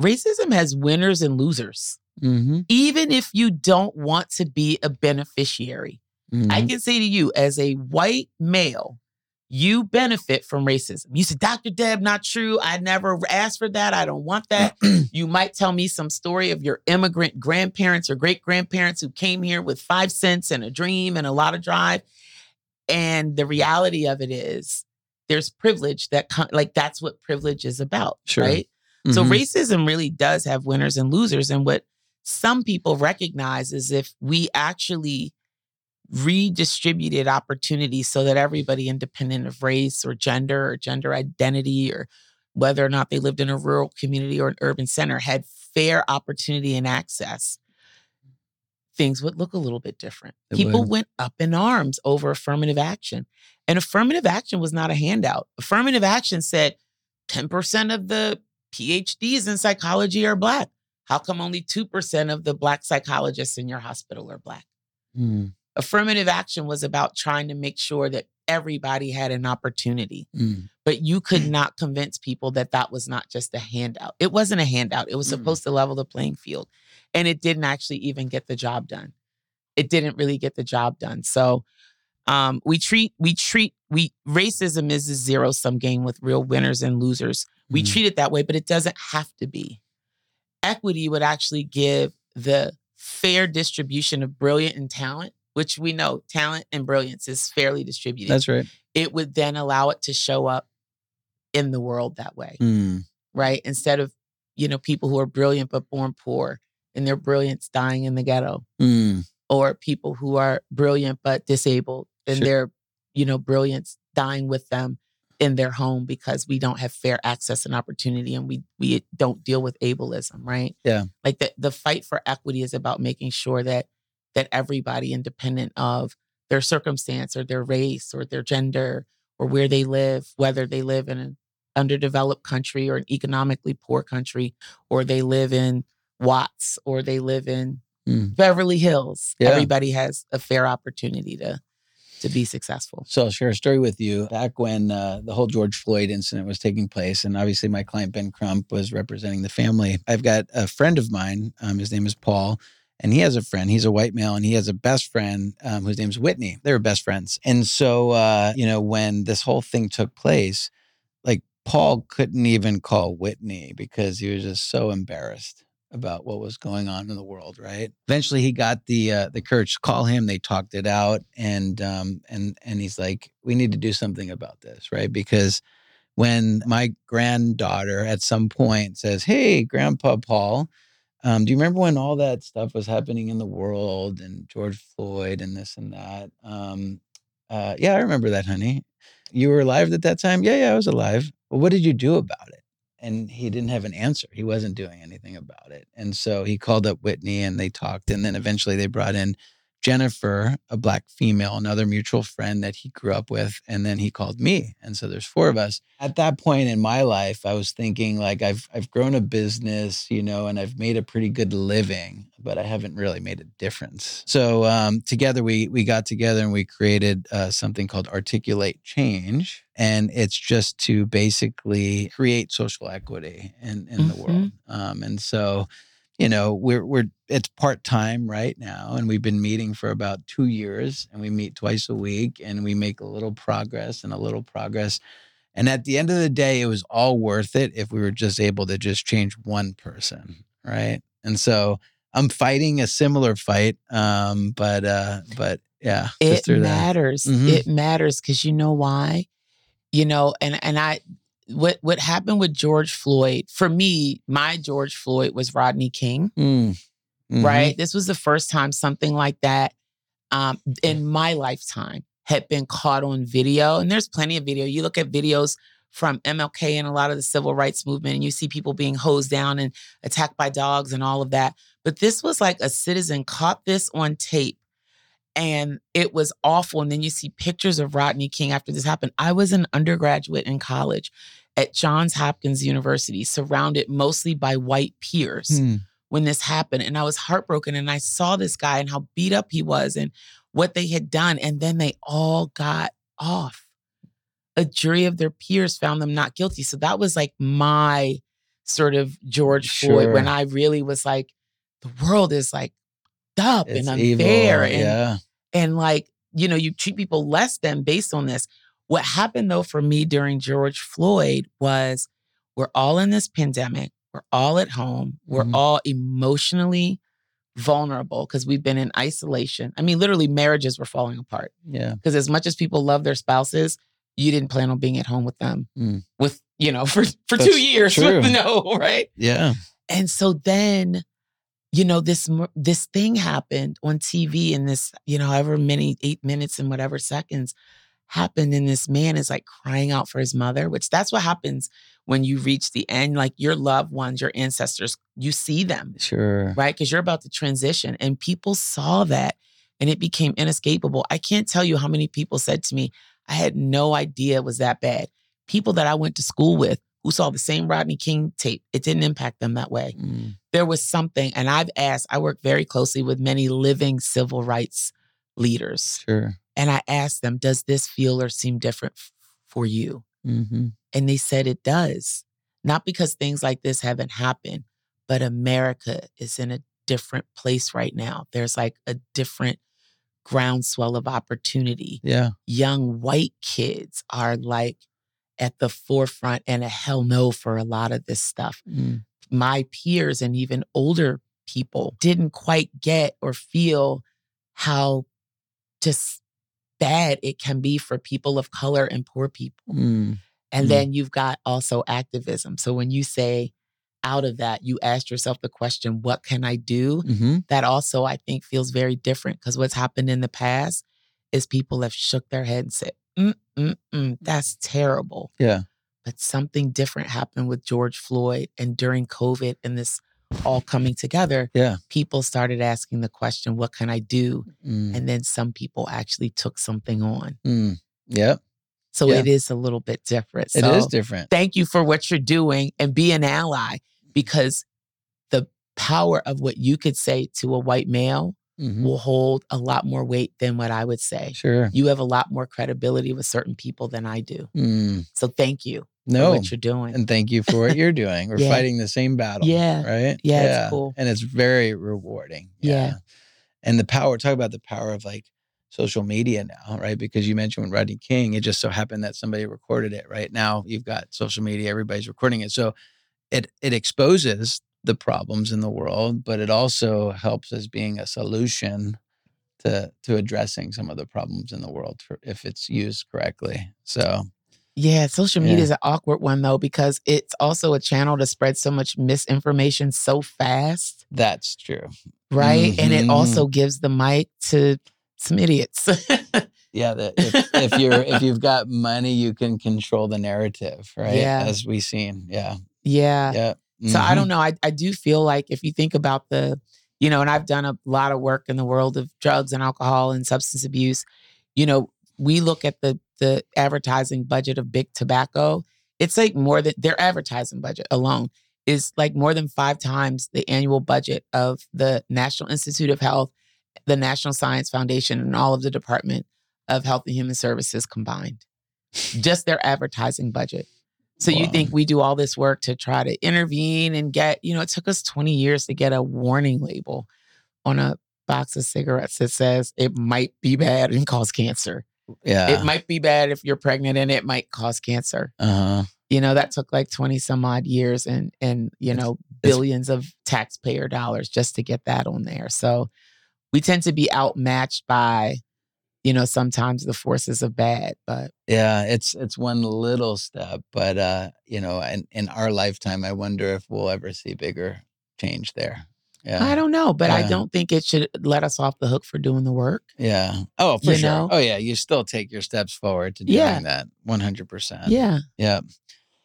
Racism has winners and losers. Mm-hmm. Even if you don't want to be a beneficiary, I Mhm. can say to you, as a white male, you benefit from racism. You said, Dr. Deb, not true. I never asked for that. I don't want that. (clears throat) you might tell me some story of your immigrant grandparents or great grandparents who came here with five cents and a dream and a lot of drive. And the reality of it is, there's privilege that, like, that's what privilege is about, sure. right? Mm-hmm. So racism really does have winners and losers. And what some people recognize is if we actually redistributed opportunities so that everybody, independent of race or gender or gender identity or whether or not they lived in a rural community or an urban center, had fair opportunity and access, things would look a little bit different. It People would. went up in arms over affirmative action. And affirmative action was not a handout. Affirmative action said 10% of the PhDs in psychology are Black. How come only 2% of the Black psychologists in your hospital are Black? Mm affirmative action was about trying to make sure that everybody had an opportunity. Mm. But you could (clears throat) not convince people that that was not just a handout. It wasn't a handout. It was mm. supposed to level the playing field. And it didn't actually even get the job done. It didn't really get the job done. So um, we treat we treat we racism is a zero sum game with real winners and losers. We mm. treat it that way, but it doesn't have to be. Equity would actually give the fair distribution of brilliant and talent which we know talent and brilliance is fairly distributed. That's right. It would then allow it to show up in the world that way. Mm. Right? Instead of, you know, people who are brilliant but born poor and their brilliance dying in the ghetto. Mm. Or people who are brilliant but disabled and sure. their, you know, brilliance dying with them in their home because we don't have fair access and opportunity and we we don't deal with ableism, right? Yeah. Like the the fight for equity is about making sure that that everybody, independent of their circumstance or their race or their gender or where they live, whether they live in an underdeveloped country or an economically poor country, or they live in Watts or they live in mm. Beverly Hills, yeah. everybody has a fair opportunity to to be successful. So I'll share a story with you. Back when uh, the whole George Floyd incident was taking place, and obviously my client Ben Crump was representing the family. I've got a friend of mine. Um, his name is Paul and he has a friend. He's a white male, and he has a best friend um, whose name's Whitney. They were best friends. And so, uh, you know, when this whole thing took place, like Paul couldn't even call Whitney because he was just so embarrassed about what was going on in the world. Right. Eventually, he got the uh, the courage to call him. They talked it out, and um, and and he's like, "We need to do something about this, right?" Because when my granddaughter at some point says, "Hey, Grandpa Paul," Um, do you remember when all that stuff was happening in the world and George Floyd and this and that? Um, uh, yeah, I remember that, honey. You were alive at that time? Yeah, yeah, I was alive. Well, what did you do about it? And he didn't have an answer. He wasn't doing anything about it. And so he called up Whitney and they talked. And then eventually they brought in Jennifer, a black female, another mutual friend that he grew up with, and then he called me. And so there's four of us. At that point in my life, I was thinking like I've I've grown a business, you know, and I've made a pretty good living, but I haven't really made a difference. So um, together we we got together and we created uh, something called Articulate Change, and it's just to basically create social equity in in mm-hmm. the world. Um, and so you know we're we're it's part time right now and we've been meeting for about 2 years and we meet twice a week and we make a little progress and a little progress. And at the end of the day it was all worth it if we were just able to just change one person right? And so i'm fighting a similar fight um but uh but yeah it matters. Mm-hmm. it matters cuz you know why? You know and and i what what happened with George Floyd for me, my George Floyd was Rodney King. Mm. Mm-hmm. Right? This was the first time something like that um, in my lifetime had been caught on video. And there's plenty of video. You look at videos from MLK and a lot of the civil rights movement, and you see people being hosed down and attacked by dogs and all of that. But this was like a citizen caught this on tape and it was awful. And then you see pictures of Rodney King after this happened. I was an undergraduate in college at Johns Hopkins University, surrounded mostly by white peers hmm. when this happened. And I was heartbroken. And I saw this guy and how beat up he was and what they had done. And then they all got off. A jury of their peers found them not guilty. So that was like my sort of George sure. Floyd when I really was like, the world is like up it's and unfair. Evil, and, yeah. and like, you know, you treat people less than based on this What happened though for me during George Floyd was we're all in this pandemic, we're all at home, we're Mhm. all emotionally vulnerable because we've been in isolation. I mean, literally, marriages were falling apart Yeah. because as much as people love their spouses, you didn't plan on being at home with them Mm. with, you know, (laughs) for, for That's two years. (laughs) true. no, right? Yeah. And so then, you know, this this thing happened on TV, in this, you know, however many eight minutes and whatever seconds happened, and this man is like crying out for his mother, which that's what happens when you reach the end. Like your loved ones, your ancestors, you see them, Sure. right? Because you're about to transition, and people saw that, and it became inescapable. I can't tell you how many people said to me, "I had no idea it was that bad." People that I went to school with who saw the same Rodney King tape, it didn't impact them that way Mm. there was something, and I've asked, I work very closely with many living civil rights leaders, Sure. And I asked them, Does this feel or seem different f- for you? Mm-hmm. And they said it does. Not because things like this haven't happened, but America is in a different place right now. There's like a different groundswell of opportunity. Yeah. Young white kids are like at the forefront and a hell no for a lot of this stuff Mm. my peers and even older people didn't quite get or feel how just bad it can be for people of color and poor people. Mm. And Mm. then you've got also activism. So when you say out of that, you ask yourself the question, what can I do? Mm-hmm. That also, I think, feels very different because what's happened in the past is people have shook their head and said, mm, mm, mm, that's terrible Yeah. but something different happened with George Floyd and during COVID and this all coming together. Yeah. People started asking the question, what can I do? Mm. And then some people actually took something on. Mm. Yep. So Yeah. it is a little bit different. It So is different. thank you for what you're doing and be an ally because the power of what you could say to a white male Mhm. will hold a lot more weight than what I would say. Sure. You have a lot more credibility with certain people than I do. Mm. So thank you No. what you're doing. And thank you for what you're doing. We're (laughs) Yeah. fighting the same battle. Yeah. Right? Yeah, it's cool. And it's very rewarding. Yeah. And the power, talk about the power of like social media now, right? Because you mentioned with Rodney King, it just so happened that somebody recorded it. Right now, you've got social media, everybody's recording it. So it it exposes the problems in the world, but it also helps as being a solution to to addressing some of the problems in the world for, if it's used correctly. So Yeah, social media Yeah. is an awkward one though because it's also a channel to spread so much misinformation so fast, that's true. right? And it Mhm. also gives the mic to some idiots. (laughs) Yeah, that if, if you're if you've got money, you can control the narrative, right? Yeah. As we've seen. Yeah. yeah. Yeah. So I don't know. I, I do feel like if you think about the, you know, and I've done a lot of work in the world of drugs and alcohol and substance abuse, you know, we look at the the advertising budget of big tobacco. It's like more than their advertising budget alone is like more than five times the annual budget of the National Institute of Health, the National Science Foundation, and all of the Department of Health and Human Services combined. Just their advertising budget. So you think we do all this work to try to intervene and get, you know, it took us 20 years to get a warning label on a box of cigarettes that says it might be bad and cause cancer. Yeah. It might be bad if you're pregnant and it might cause cancer. uh-huh. You know, that took like 20 some odd years and and you know, it's- billions of taxpayer dollars just to get that on there. So we tend to be outmatched by, you know, sometimes the forces of bad, but Yeah, it's it's one little step, but uh, you know, in, in our lifetime, I wonder if we'll ever see bigger change there. Yeah. I don't know, but I don't think it should let us off the hook for doing the work. Yeah. Oh, for You sure. know? Oh, yeah. You still take your steps forward to doing Yeah. that. One hundred percent. Yeah. Yeah.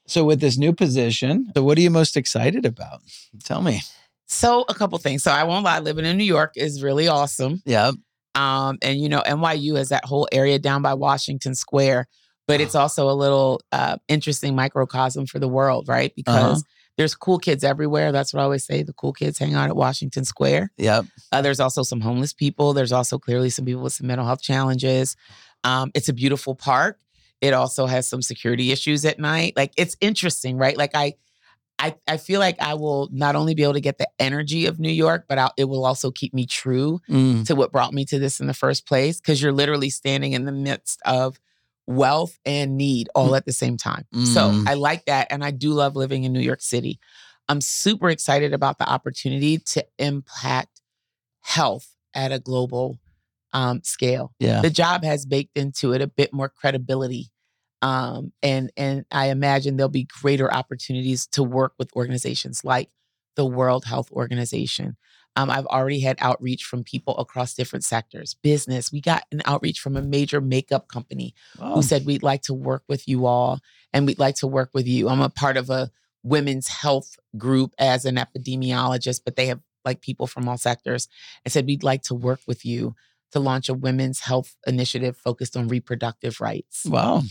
So with this new position, so what are you most excited about? Tell me. So a couple things. So I won't lie, living in New York is really awesome. Yeah. Um, and you know, NYU is that whole area down by Washington Square, but it's also a little uh, interesting microcosm for the world, right? Because there's cool kids everywhere. That's what I always say. The cool kids hang out at Washington Square. Yep. Uh, there's also some homeless people. There's also clearly some people with some mental health challenges. Um, it's a beautiful park. It also has some security issues at night. Like it's interesting, right? Like I, I, I feel like I will not only be able to get the energy of New York, but I'll, it will also keep me true Mm. to what brought me to this in the first place. Because you're literally standing in the midst of wealth and need all at the same time. So Mm. I like that. And I do love living in New York City. I'm super excited about the opportunity to impact health at a global um, scale. Yeah. The job has baked into it a bit more credibility. Um, and and I imagine there'll be greater opportunities to work with organizations like the World Health Organization. Um, I've already had outreach from people across different sectors, business. We got an outreach from a major makeup company who said we'd like to work with you all and we'd like to work with you. I'm a part of a women's health group as an epidemiologist, but they have like people from all sectors and said we'd like to work with you to launch a women's health initiative focused on reproductive rights. wow.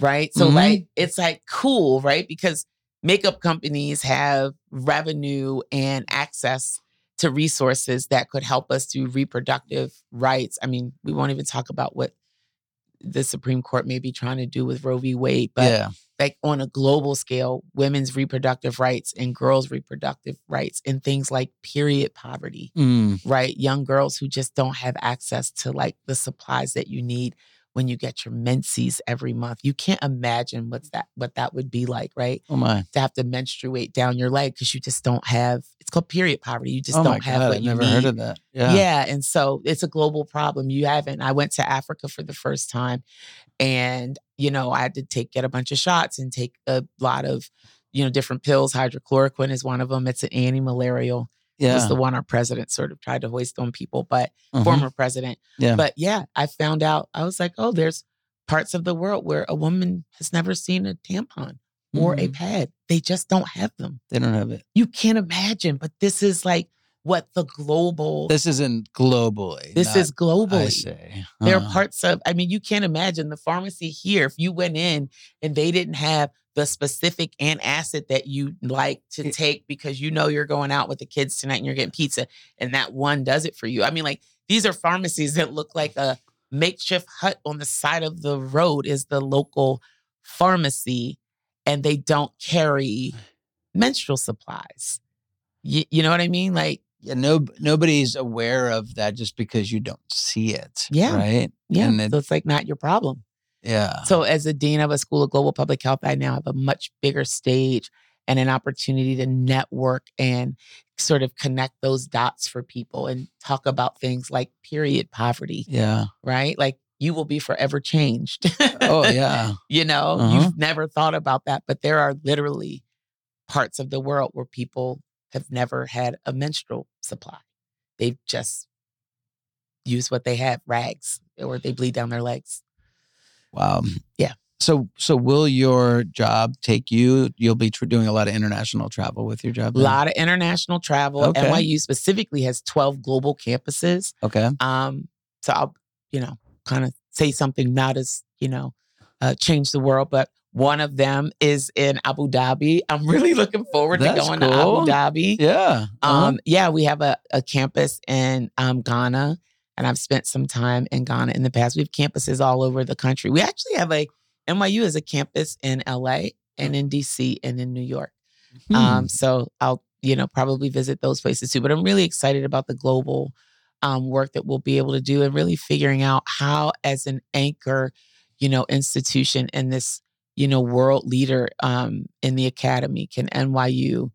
Right. So Mhm. like it's like cool, right? Because makeup companies have revenue and access to resources that could help us do reproductive rights. I mean, we won't even talk about what the Supreme Court may be trying to do with Roe v. Wade, but yeah. like on a global scale, women's reproductive rights and girls' reproductive rights and things like period poverty, Mm. right? Young girls who just don't have access to like the supplies that you need when you get your menses every month. You can't imagine what's that what that would be like, right? Oh my. To have to menstruate down your leg because you just don't have it's called period poverty. You just oh don't have God. what I've you never need. heard of that. Yeah. Yeah. And so it's a global problem. You haven't. I went to Africa for the first time and, you know, I had to take, get a bunch of shots and take a lot of, you know, different pills. Hydrochloroquine is one of them. It's an anti-malarial. Yeah. was the one our president sort of tried to hoist on people, but Mhm. former president. Yeah. But yeah, I found out, I was like, oh, there's parts of the world where a woman has never seen a tampon or a Mhm. pad. They just don't have them. They don't have it. You can't imagine, but this is like what the global This isn't globally. this not- is globally. I say. There Uh, are parts of, I mean, you can't imagine the pharmacy here. If you went in and they didn't have the specific antacid that you like to take because you know you're going out with the kids tonight and you're getting pizza, and that one does it for you. I mean, like these are pharmacies that look like a makeshift hut on the side of the road is the local pharmacy, and they don't carry menstrual supplies. You, you know what I mean? Like, yeah, no, nobody's aware of that just because you don't see it. Yeah. Right. yeah, And it- so it's like not your problem. yeah. So, as a dean of a school of global public health, I now have a much bigger stage and an opportunity to network and sort of connect those dots for people and talk about things like period poverty, yeah. right? Like you will be forever changed. Oh yeah. (laughs) you know, Uh-huh. you've never thought about that, but there are literally parts of the world where people have never had a menstrual supply. They've just used what they have, rags, or they bleed down their legs. Wow. Yeah. So so will your job take you? You'll be tr- doing a lot of international travel with your job. A lot of international travel. Okay. NYU specifically has 12 global campuses. Okay. Um, so I'll, you know, kind of say something not as, you know, uh, change the world, but one of them is in Abu Dhabi. I'm really (laughs) looking forward That's to going cool. to Abu Dhabi. Yeah. Uh-huh. Um, yeah, we have a, a campus in um, Ghana, and I've spent some time in Ghana in the past. We have campuses all over the country. We actually have a NYU is a campus in LA and in DC and in New York. Hmm. Um, so I'll, you know, probably visit those places too. But I'm really excited about the global um, work that we'll be able to do and really figuring out how, as an anchor, you know, institution in this, you know, world leader um, in the academy, can NYU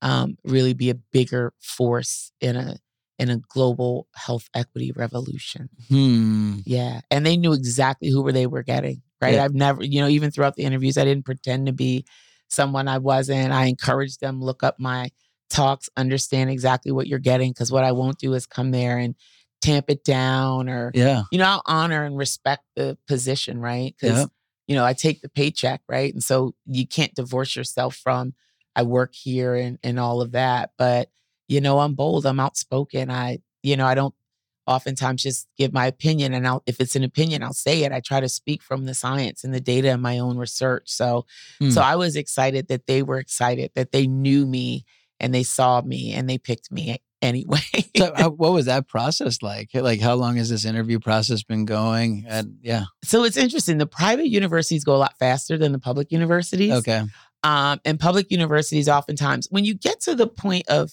um, really be a bigger force in a in a global health equity revolution? Hmm. Yeah. And they knew exactly who were they were getting, right? Yeah. I've never, you know, even throughout the interviews, I didn't pretend to be someone I wasn't. I encouraged them look up my talks, understand exactly what you're getting. Cause what I won't do is come there and tamp it down or, Yeah. you know, I'll honor and respect the position, right? Cause, Yeah. You know, I take the paycheck, right? And so you can't divorce yourself from I work here and, and all of that. But, you know, I'm bold, I'm outspoken. I, you know, I don't oftentimes just give my opinion and I'll if it's an opinion I'll say it I try to speak from the science and the data and my own research so so Hmm. I was excited that they were excited that they knew me and they saw me and they picked me anyway So how, (laughs) what was that process like? Like how long has this interview process been going? And yeah. so it's interesting the private universities go a lot faster than the public universities Okay. um, and public universities oftentimes when you get to the point of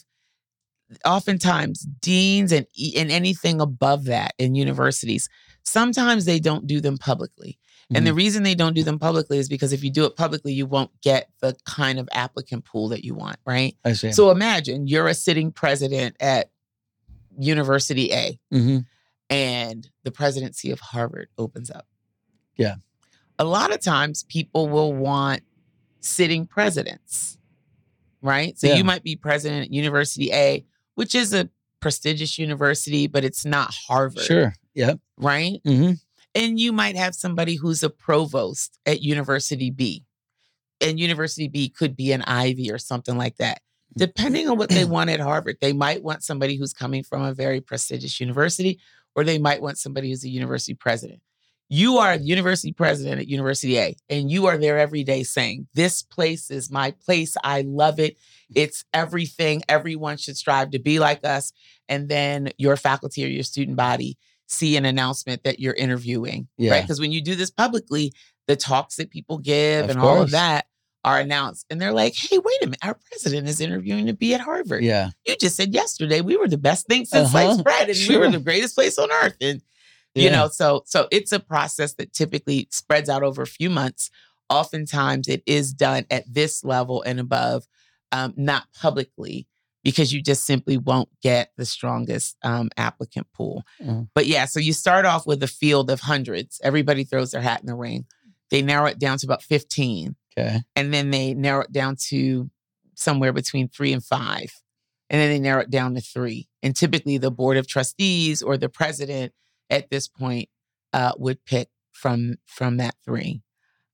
oftentimes deans and and anything above that in universities Sometimes they don't do them publicly. And the reason they don't do them publicly is because if you do it publicly, you won't get the kind of applicant pool that you want, right? I see. So imagine you're a sitting president at University A hmm and the presidency of Harvard opens up. Yeah. A lot of times people will want sitting presidents, right? So Yeah. you might be president at University A, which is a prestigious university, but it's not Harvard, Sure. Yep. right? hmm And you might have somebody who's a provost at University B. And University B could be an Ivy or something like that. Mm. Depending on what they (clears throat) want at Harvard, they might want somebody who's coming from a very prestigious university, or they might want somebody who's a university president. You are the university president at University A, and you are there every day saying, This place is my place. I love it. It's everything. Everyone should strive to be like us. And then your faculty or your student body see an announcement that you're interviewing, Yeah. right? Because when you do this publicly, the talks that people give Of and all of that are announced. And they're like, hey, wait a minute, our president is interviewing to be at Harvard. Yeah. You just said yesterday we were the best thing since Uh-huh. sliced bread and we were the greatest place on earth. And you know, so so it's a process that typically spreads out over a few months. Oftentimes it is done at this level and above, um, not publicly, because you just simply won't get the strongest um, applicant pool. Mhm. But yeah, so you start off with a field of hundreds. Everybody throws their hat in the ring. They narrow it down to about 15 Okay. and then they narrow it down to somewhere between three and five. And then they narrow it down to three. And typically the board of trustees or the president at this point uh, would pick from from that three.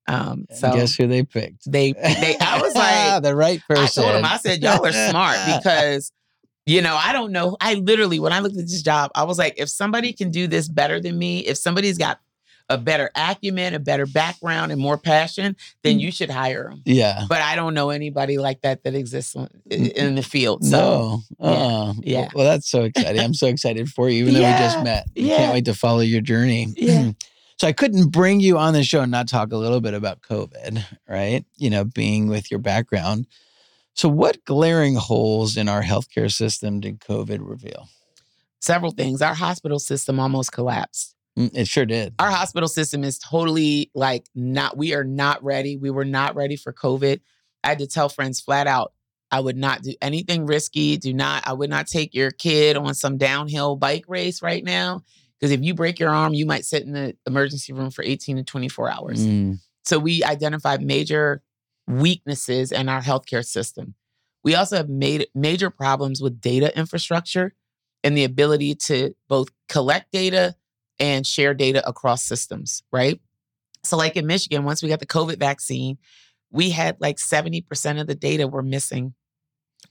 Um, so guess who they picked? they they I was like, (laughs) the right person. I told them, I said, y'all are smart (laughs) because, you know, I don't know. I literally, when I looked at this job, I was like, if somebody can do this better than me, if somebody's got a better acumen, a better background, and more passion, then you should hire them. yeah. But I don't know anybody like that that exists in, the field. So, no. Uh, yeah. Well, that's so exciting. I'm so excited for you, even though we just met. Yeah. Can't wait to follow your journey. Yeah. (clears throat) so I couldn't bring you on the show and not talk a little bit about COVID, right? You know, being with your background. So, what glaring holes in our healthcare system did COVID reveal? several things. Our hospital system almost collapsed. Mm, It sure did. our hospital system is totally like not we are not ready we were not ready for covid i had to tell friends flat out i would not do anything risky do not i would not take your kid on some downhill bike race right now because if you break your arm you might sit in the emergency room for 18 to 24 hours Mm, so we identified major weaknesses in our healthcare system. We also have made major problems with data infrastructure and the ability to both collect data and share data across systems, right? So, like in Michigan, once we got the COVID vaccine, we had like 70% of the data were missing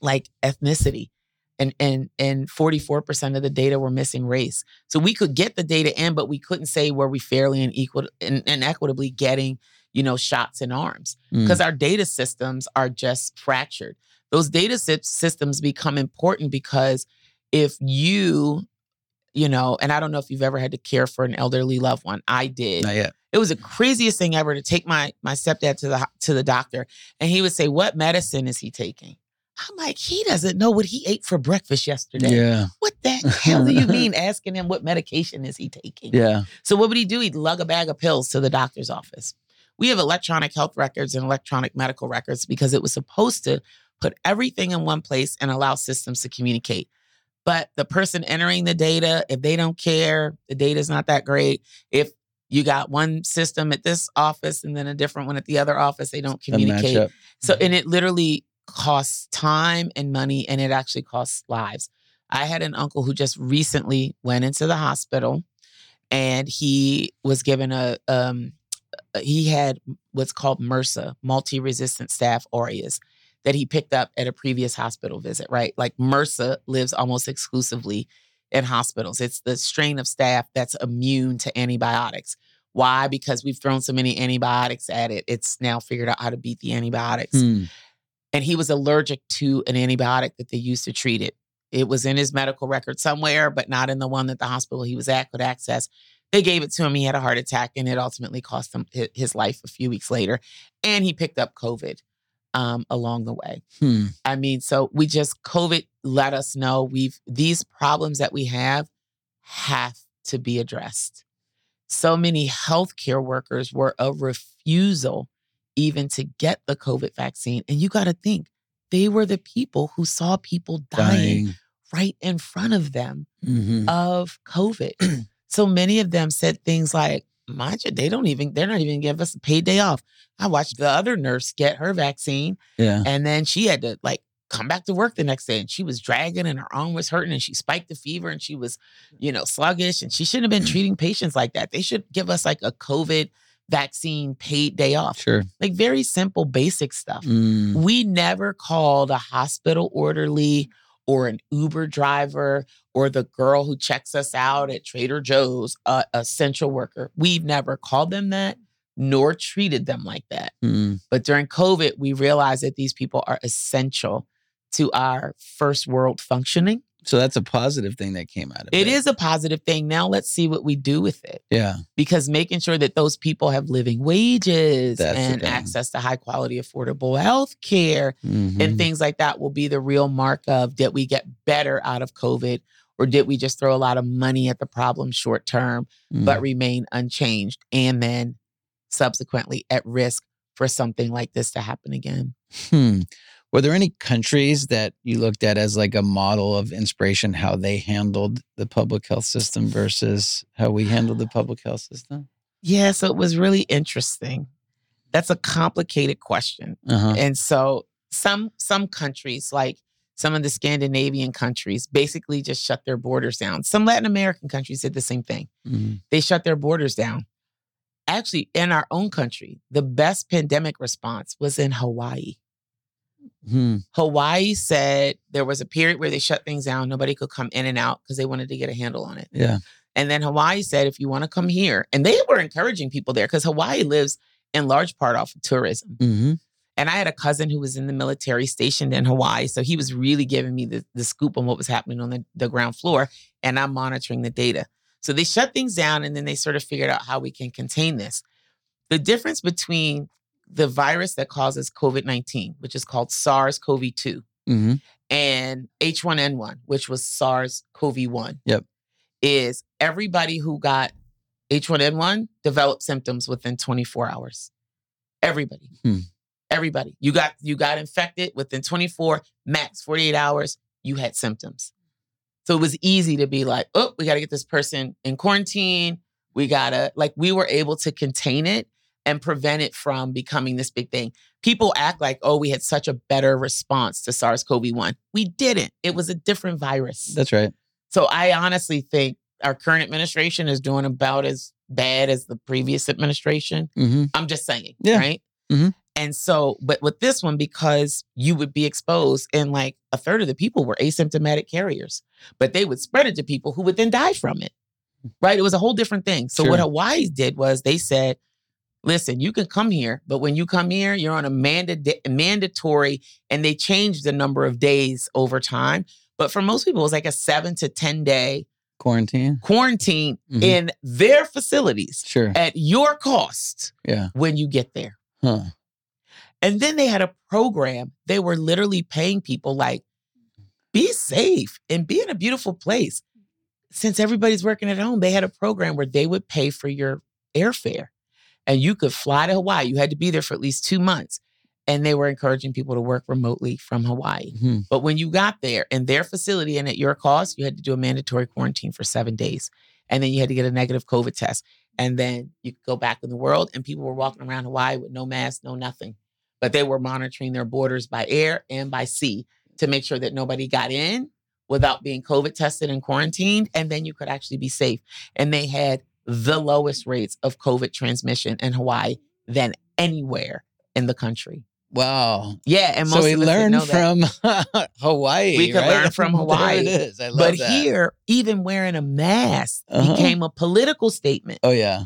like ethnicity. And, and and 44% of the data were missing race. So we could get the data in, but we couldn't say were we fairly and equal and, and equitably getting, you know, shots in arms mm, because our data systems are just fractured. Those data sy- systems become important because if you, you know, and I don't know if you've ever had to care for an elderly loved one. I did. not yet. It was the craziest thing ever to take my my stepdad to the to the doctor, and he would say, "What medicine is he taking?" I'm like, he doesn't know what he ate for breakfast yesterday. Yeah. What the (laughs) hell do you mean asking him what medication is he taking? Yeah. So what would he do? He'd lug a bag of pills to the doctor's office. We have electronic health records and electronic medical records because it was supposed to put everything in one place and allow systems to communicate. But the person entering the data, if they don't care, the data's not that great. If you got one system at this office and then a different one at the other office, they don't communicate. So, and it literally costs time and money, and it actually costs lives. I had an uncle who just recently went into the hospital, and he was given a um, uh, he had what's called MRSA, multi-resistant staph aureus, that he picked up at a previous hospital visit. Right, like MRSA lives almost exclusively in hospitals. It's the strain of staph that's immune to antibiotics. Why? Because we've thrown so many antibiotics at it. It's now figured out how to beat the antibiotics Hmm. And he was allergic to an antibiotic that they used to treat it. It was in his medical record somewhere, but not in the one that the hospital he was at could access. They gave it to him. He had a heart attack, and it ultimately cost him his life a few weeks later. And he picked up COVID um, along the way. Hmm. I mean, so we just COVID let us know we've these problems that we have have to be addressed. so many healthcare workers were a refusal even to get the COVID vaccine. And you got to think, they were the people who saw people dying, dying. right in front of them mm-hmm. of COVID. (clears throat) so many of them said things like, mind you, they don't even, they're not even give us a paid day off. I watched the other nurse get her vaccine. Yeah. And then she had to like come back to work the next day and she was dragging and her arm was hurting and she spiked the fever and she was, you know, sluggish and she shouldn't have been (clears throat) treating patients like that. They should give us like a COVID vaccine paid day off. Sure. Like very simple, basic stuff. Mm. We never called a hospital orderly or an Uber driver or the girl who checks us out at Trader Joe's a essential worker. We've never called them that nor treated them like that. Mm. But during COVID, we realized that these people are essential to our first world functioning. So that's a positive thing that came out of it. It is a positive thing. Now let's see what we do with it. Yeah. Because making sure that those people have living wages that's and access to high quality, affordable health care mm-hmm. and things like that will be the real mark of did we get better out of COVID or did we just throw a lot of money at the problem short term mm. but remain unchanged and then subsequently at risk for something like this to happen again? Hmm. Were there any countries that you looked at as like a model of inspiration, how they handled the public health system versus how we handled the public health system? Yeah, so it was really interesting. That's a complicated question. Uh-huh. And so some some countries like some of the Scandinavian countries basically just shut their borders down. Some Latin American countries did the same thing. Mm-hmm. They shut their borders down. Actually, in our own country, the best pandemic response was in Hawaii. Hmm. Hawaii said there was a period where they shut things down. Nobody could come in and out because they wanted to get a handle on it. Yeah. And then Hawaii said, if you want to come here, and they were encouraging people there because Hawaii lives in large part off of tourism. Mm-hmm. And I had a cousin who was in the military stationed in Hawaii. So he was really giving me the, the scoop on what was happening on the, the ground floor. And I'm monitoring the data. So they shut things down and then they sort of figured out how we can contain this. The difference between the virus that causes COVID 19, which is called SARS CoV 2, mm-hmm. and H1N1, which was SARS CoV 1. Yep. Is everybody who got H1N1 developed symptoms within 24 hours. Everybody. Hmm. Everybody. You got you got infected within 24 max 48 hours, you had symptoms. So it was easy to be like, "Oh, we got to get this person in quarantine. We got to like we were able to contain it and prevent it from becoming this big thing. People act like, oh, we had such a better response to SARS CoV 1. We didn't. It was a different virus. That's right. So I honestly think our current administration is doing about as bad as the previous administration. Mm-hmm. I'm just saying, yeah. right? Mm-hmm. And so, but with this one, because you would be exposed, and like a third of the people were asymptomatic carriers, but they would spread it to people who would then die from it. Right? It was a whole different thing. So, sure. what Hawaii did was they said, listen, you can come here, but when you come here, you're on a manda- mandatory, and they changed the number of days over time. But for most people, it was like a seven to 10 day quarantine. quarantine mm-hmm. in their facilities sure. at your cost yeah. when you get there. Huh. And then they had a program. They were literally paying people like be safe and be in a beautiful place. Since everybody's working at home they had a program where they would pay for your airfare and you could fly to Hawaii. You had to be there for at least two months. And they were encouraging people to work remotely from Hawaii. Mm-hmm. But when you got there in their facility and at your cost, you had to do a mandatory quarantine for seven days. And then you had to get a negative COVID test. And then you could go back in the world. And people were walking around Hawaii with no mask, no nothing. But they were monitoring their borders by air and by sea to make sure that nobody got in without being COVID tested and quarantined. And then you could actually be safe. And they had the lowest rates of COVID transmission in Hawaii than anywhere in the country. Wow. Yeah, and so we learned from (laughs) Hawaii. We could right? learn from (laughs) Hawaii. it is. I love but that. here, even wearing a mask Uh-huh. became a political statement. oh yeah,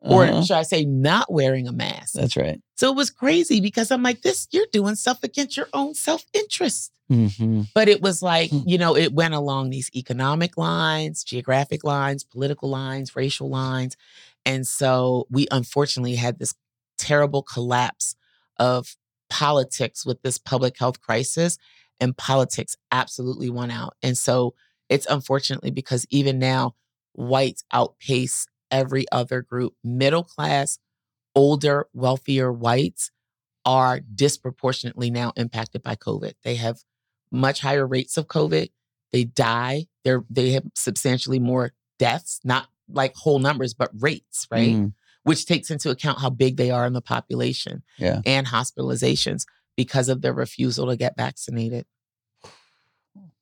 Or Uh-huh. should I say not wearing a mask? that's right. So it was crazy because I'm like, this, you're doing stuff against your own self-interest. Mm-hmm. But it was like, Hmm. you know, it went along these economic lines, geographic lines, political lines, racial lines. And so we unfortunately had this terrible collapse of politics with this public health crisis, and politics absolutely won out. And so it's unfortunately because even now, whites outpace every other group. Middle class, older, wealthier whites are disproportionately now impacted by COVID. They have much higher rates of COVID. They die. They're they have substantially more deaths, not like whole numbers, but rates, right? Mm, Which takes into account how big they are in the population yeah. and hospitalizations because of their refusal to get vaccinated.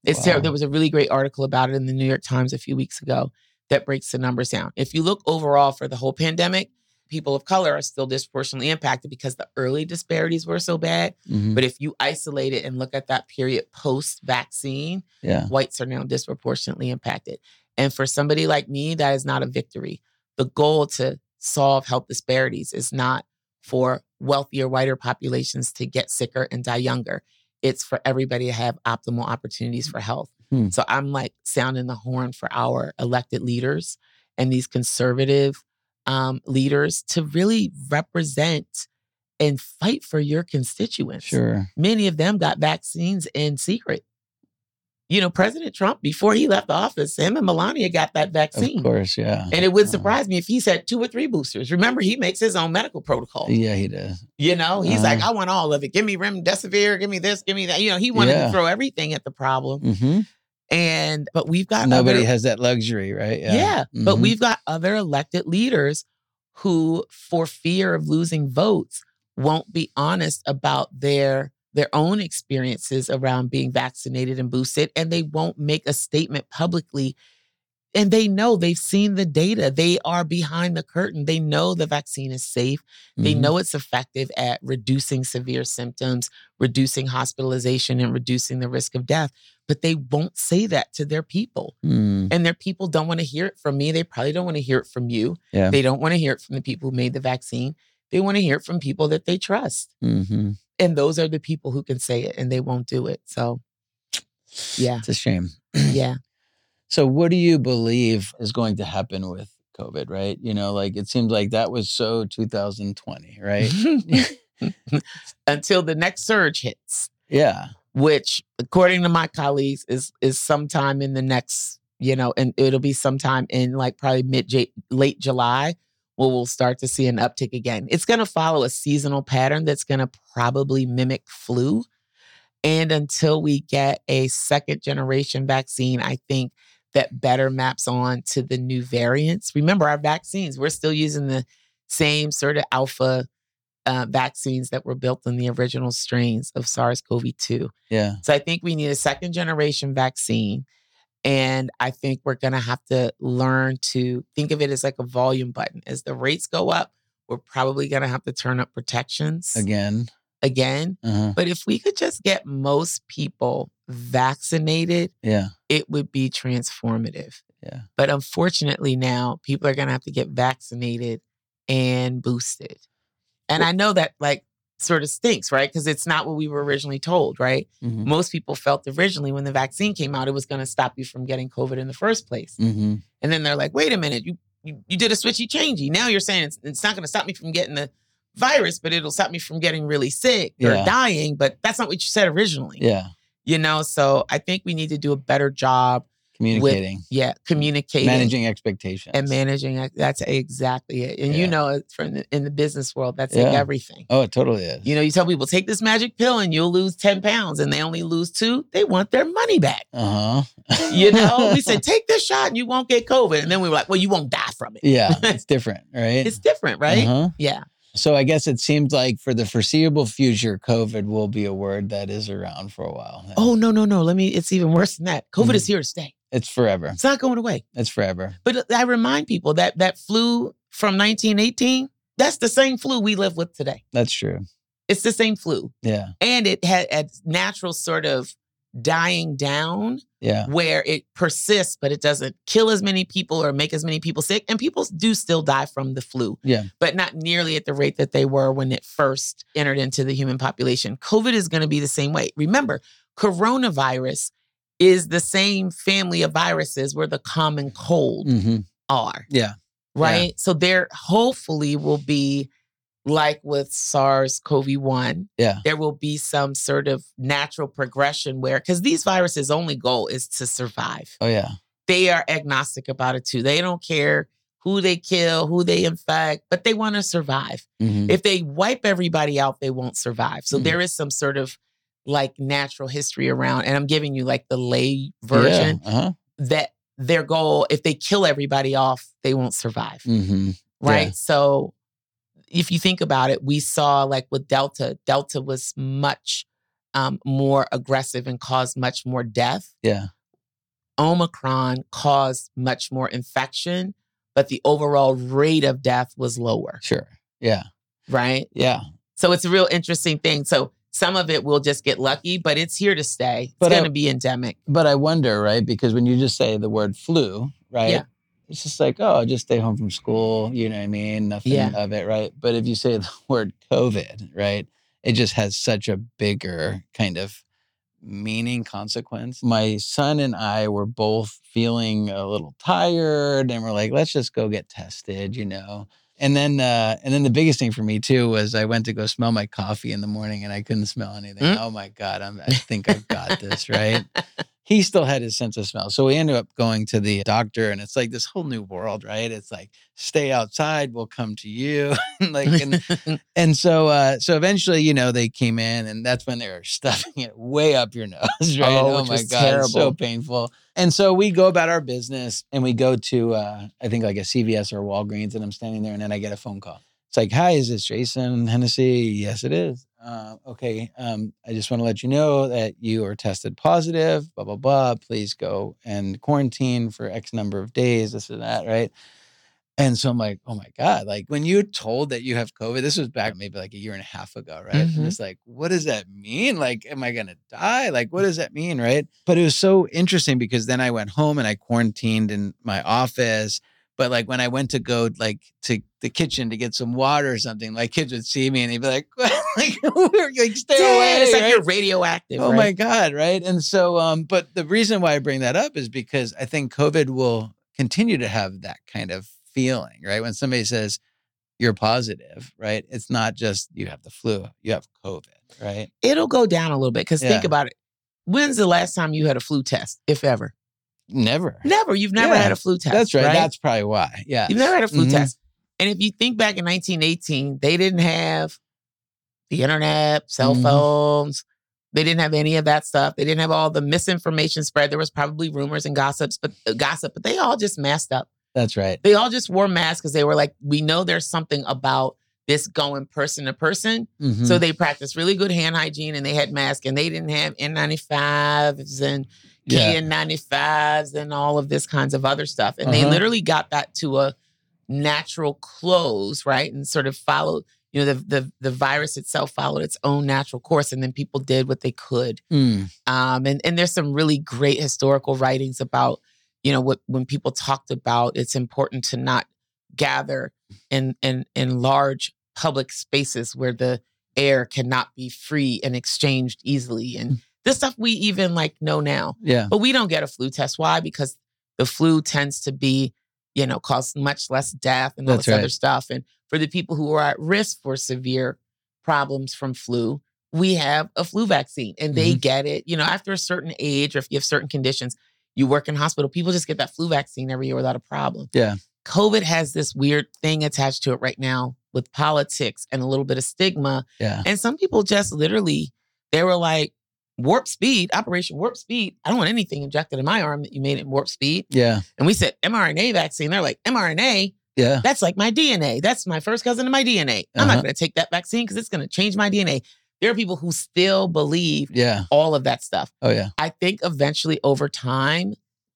It's Wow. terrible. There was a really great article about it in the New York Times a few weeks ago that breaks the numbers down. If you look overall for the whole pandemic, people of color are still disproportionately impacted because the early disparities were so bad. Mhm. But if you isolate it and look at that period post vaccine, Yeah. whites are now disproportionately impacted. And for somebody like me, that is not a victory. The goal to solve health disparities is not for wealthier, whiter populations to get sicker and die younger. It's for everybody to have optimal opportunities for health. Hmm. So I'm like sounding the horn for our elected leaders and these conservative um, leaders to really represent and fight for your constituents Sure. many of them got vaccines in secret. You know, President Trump, before he left office, him and Melania got that vaccine. Of course. Yeah. And it would Uh, surprise me if he's had two or three boosters. Remember, he makes his own medical protocol. Yeah, he does. You know, he's like, Uh-huh. I want all of it. Give me remdesivir, give me this, give me that. You know, he wanted Yeah. to throw everything at the problem. hmm And but we've got Nobody other, has that luxury, right? yeah, yeah but Mhm. we've got other elected leaders who, for fear of losing votes, won't be honest about their their own experiences around being vaccinated and boosted, and they won't make a statement publicly. And they know they've seen the data. They are behind the curtain. They know the vaccine is safe. They Mhm. know it's effective at reducing severe symptoms, reducing hospitalization, and reducing the risk of death. But they won't say that to their people Mm, and their people don't want to hear it from me. They probably don't want to hear it from you. Yeah. They don't want to hear it from the people who made the vaccine. They want to hear it from people that they trust. mhm. And those are the people who can say it and they won't do it. So, yeah, It's a shame. (clears throat) yeah. So, what do you believe is going to happen with COVID, right? You know, like it seems like that was so 2020, right? (laughs) Until the next surge hits, yeah. which according to my colleagues is is sometime in the next, you know, and it'll be sometime in like probably mid J- late July where we'll start to see an uptick again. It's going to follow a seasonal pattern that's going to probably mimic flu. And until we get a second generation vaccine, I think that better maps on to the new variants. Remember, our vaccines, we're still using the same sort of alpha uh, vaccines that were built in the original strains of SARS CoV 2. Yeah. So I think we need a second generation vaccine. And I think we're going to have to learn to think of it as like a volume button. As the rates go up, we're probably going to have to turn up protections Again. again. Uh-huh. But if we could just get most people vaccinated, Yeah. it would be transformative. Yeah. But unfortunately, now people are going to have to get vaccinated and boosted. And I know that like sort of stinks, right? Because it's not what we were originally told, right? Mhm. Most people felt originally when the vaccine came out, it was going to stop you from getting COVID in the first place. Mhm. And then they're like, wait a minute, you you, you did a switchy changey. Now you're saying it's, it's not going to stop me from getting the virus, but it'll stop me from getting really sick or Yeah. dying. But that's not what you said originally. Yeah. You know, so I think we need to do a better job, Communicating, yeah, communicating managing expectations. and managing. That's exactly it. And Yeah. you know, from the, in the business world, that's like everything. Oh, it totally is. You know, you tell people take this magic pill and you'll lose ten pounds, and they only lose two. They want their money back. Uh huh. You know, (laughs) we said take this shot and you won't get COVID, and then we were like, well, you won't die from it. yeah, it's (laughs) different, right? It's different, right? Uh-huh. Yeah. So I guess it seems like for the foreseeable future, COVID will be a word that is around for a while. Oh no, no, no. Let me. It's even worse than that. COVID Mm-hmm. is here to stay. It's forever. It's not going away. It's forever. But I remind people that that flu from 1918, that's the same flu we live with today. That's true. It's the same flu. Yeah. And it had a natural sort of dying down Yeah. where it persists, but it doesn't kill as many people or make as many people sick. And people do still die from the flu. Yeah. But not nearly at the rate that they were when it first entered into the human population. COVID is going to be the same way. Remember, coronavirus is the same family of viruses where the common cold hmm are. Yeah. Right. So there hopefully will be, like with SARS CoV 1, Yeah. there will be some sort of natural progression where, because these viruses' only goal is to survive. Oh yeah. They are agnostic about it too. They don't care who they kill, who they infect, but they want to survive. Mhm. If they wipe everybody out, they won't survive. So Mm. there is some sort of like natural history around, and I'm giving you like the lay version Yeah. Uh-huh. that their goal, if they kill everybody off, they won't survive. hmm Right. Yeah. So if you think about it, we saw like with Delta, Delta was much um, more aggressive and caused much more death. Yeah. Omicron caused much more infection, but the overall rate of death was lower. Sure. Yeah. Right. Yeah. So it's a real interesting thing. So some of it will just get lucky, but it's here to stay. It's going to be endemic. But I wonder, right? Because when you just say the word flu, right? Yeah. It's just like, oh, just stay home from school. You know what I mean? Nothing Yeah. of it, right? But if you say (laughs) the word COVID, right? It just has such a bigger kind of meaning consequence. My son and I were both feeling a little tired and we're like, let's just go get tested, you know. And then uh and then the biggest thing for me too was I went to go smell my coffee in the morning and I couldn't smell anything. Mm. Oh my God, I'm I think I've got this, right? (laughs) he still had his sense of smell. So we ended up going to the doctor, and it's like this whole new world, right? It's like stay outside, we'll come to you, (laughs) like, and (laughs) and so uh, so eventually, you know, they came in, and that's when they were (laughs) stuffing it way up your nose, right? Oh, which my god, it's so painful. And so we go about our business, and we go to uh, I think like a CVS or Walgreens, and I'm standing there, and then I get a phone call. It's like, hi, is this Jason Hennessy? Yes, it is. Uh, okay, um, I just want to let you know that you are tested positive, blah, blah, blah. Please go and quarantine for X number of days, this and that, right? And so I'm like, oh my God, like when you're told that you have COVID, this was back maybe like a year and a half ago, right? Mhm. And it's like, what does that mean? Like, am I going to die? Like, what does that mean? Right. But it was so interesting because then I went home and I quarantined in my office. But like when I went to go like to the kitchen to get some water or something, like kids would see me and they'd be like, (laughs) like, like stay Dad, away. it's like right? you're radioactive. Oh right? my God, right? And so, um, but the reason why I bring that up is because I think COVID will continue to have that kind of feeling, right? When somebody says you're positive, right? It's not just you have the flu, you have COVID, right? It'll go down a little bit because think about it. When's the last time you had a flu test, if ever? Never. Never. You've never Yeah, had a flu test. That's right. That's probably why. Yeah. You've never had a flu Mhm. test. And if you think back in 1918, they didn't have the internet, cell Mhm. phones. They didn't have any of that stuff. They didn't have all the misinformation spread. There was probably rumors and gossips, but uh, gossip, but they all just masked up. That's right. They all just wore masks because they were like, we know there's something about this going person to person. Mhm. So they practiced really good hand hygiene and they had masks and they didn't have N95s and Yeah. KN95s and all of this kinds of other stuff. And they Uh-huh. literally got that to a natural close, right? And sort of followed, you know, the the the virus itself followed its own natural course. And then people did what they could. Mm. Um, and, and there's some really great historical writings about, you know, what when people talked about it's important to not gather in in in large public spaces where the air cannot be free and exchanged easily. And this stuff we even like know now. Yeah. But we don't get a flu test. Why? Because the flu tends to be, you know, cause much less death and all That's this other stuff. And for the people who are at risk for severe problems from flu, we have a flu vaccine and they Mm-hmm. get it. You know, after a certain age or if you have certain conditions, you work in hospital, people just get that flu vaccine every year without a problem. Yeah. COVID has this weird thing attached to it right now with politics and a little bit of stigma. Yeah. And some people just literally, they were like, warp speed, Operation Warp Speed. I don't want anything injected in my arm that you made in warp speed. Yeah. And we said mRNA vaccine. They're like, mRNA, Yeah. that's like my DNA. That's my first cousin to my DNA. I'm Uh-huh. not going to take that vaccine because it's going to change my DNA. There are people who still believe Yeah. all of that stuff. Oh yeah. I think eventually over time,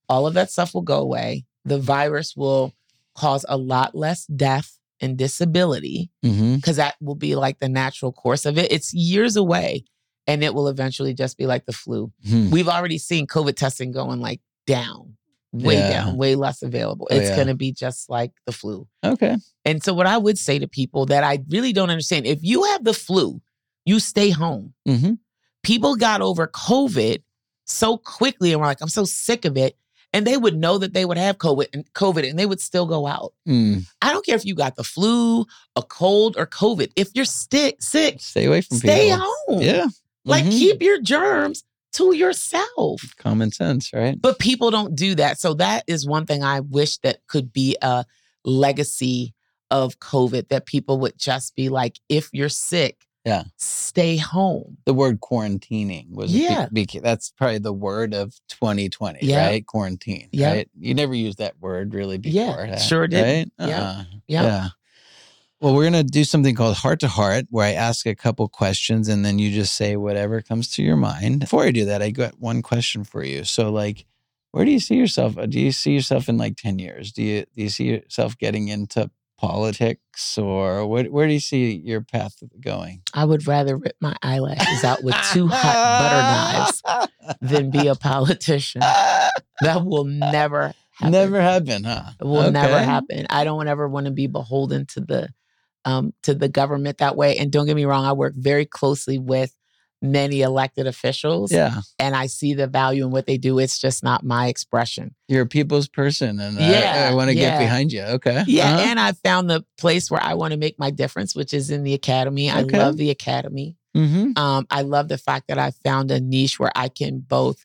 all of that stuff will go away. The virus will cause a lot less death and disability Mm-hmm. because that will be like the natural course of it. It's years away and it will eventually just be like the flu. Hmm. We've already seen COVID testing going like down, way Yeah. down, way less available. Oh, it's yeah. going to be just like the flu. Okay. And so, what I would say to people that I really don't understand if you have the flu, you stay home. Mm-hmm. People got over COVID so quickly and were like, I'm so sick of it. And they would know that they would have COVID and COVID and they would still go out. Mm. I don't care if you got the flu, a cold, or COVID. If you're sick, sick, Stay away from stay people. Stay home. Yeah. Like Mhm. keep your germs to yourself. common sense, right? But people don't do that. So that is one thing I wish that could be a legacy of COVID that people would just be like, if you're sick, Yeah. stay home. The word quarantining was be- Yeah. that's probably the word of 2020, Yeah. right? Quarantine. Yeah. Right? You never used that word really Yeah, before. that, sure didn't. Right? Yeah. Uh-uh. Yeah. Yeah. Well, we're gonna do something called heart to heart, where I ask a couple questions and then you just say whatever comes to your mind. Before I do that, I got one question for you. So, like, where do you see yourself? uh, Do you see yourself in like ten years? Do you do you see yourself getting into politics, or where where do you see your path going? I would rather rip my eyelashes out with two hot butter knives than be a politician. That will never happen. Never happen, huh? It will never happen. I don't ever want to be beholden to the um to the government that way. And don't get me wrong, I work very closely with many elected officials Yeah, and I see the value in what they do. It's just not my expression. you're a people's person, and I- Yeah, I, want to get behind you. Okay. Yeah, Uh-huh. and I found the place where I want to make my difference, which is in the academy. I love the academy. Mhm. Um, I love the fact that I found a niche where I can both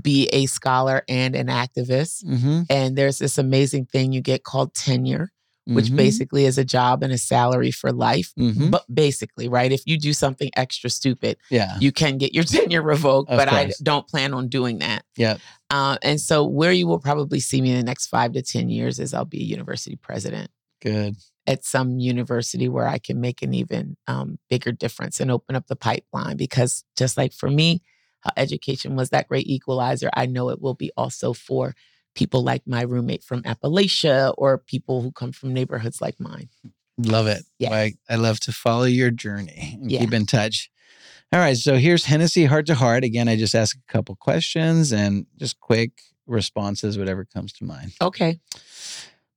be a scholar and an activist. Mhm. And there's this amazing thing you get called tenure, which Mhm. basically is a job and a salary for life. Mhm. But basically, right? If you do something extra stupid, Yeah. you can get your (laughs) tenure revoked. Of but I don't plan on doing that. Yep. Uh, and so, where you will probably see me in the next five to 10 years is I'll be a university president Good. at some university where I can make an even um, bigger difference and open up the pipeline. Because just like for me, how education was that great equalizer, I know it will be also for people like my roommate from Appalachia or people who come from neighborhoods like mine. Love it. Yes. I, I love to follow your journey and Yeah. keep in touch. All right. So here's Hennessy Heart to Heart. Again, I just ask a couple questions and just quick responses, whatever comes to mind. Okay.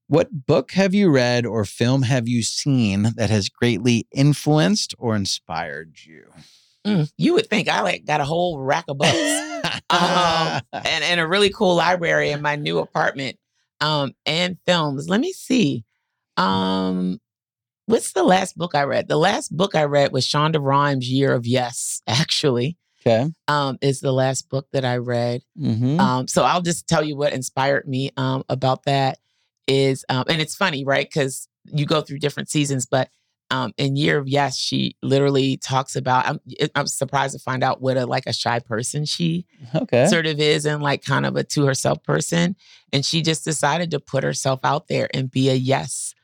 What book have you read or film have you seen that has greatly influenced or inspired you? Mm, you would think I like got a whole rack of books. um, (laughs) (laughs) and, and a really cool library in my new apartment um, and films. Let me see. Um, what's the last book I read? The last book I read was Shonda Rhimes' Year of Yes, (laughs) actually, okay. um, is the last book that I read. hmm Um, so I'll just tell you what inspired me um, about that is, um, and it's funny, right? Because you go through different seasons, but um, in Year of Yes, she literally talks about. I'm, I'm surprised to find out what a like a shy person she okay. sort of is and like kind of a to herself person. And she just decided to put herself out there and be a yes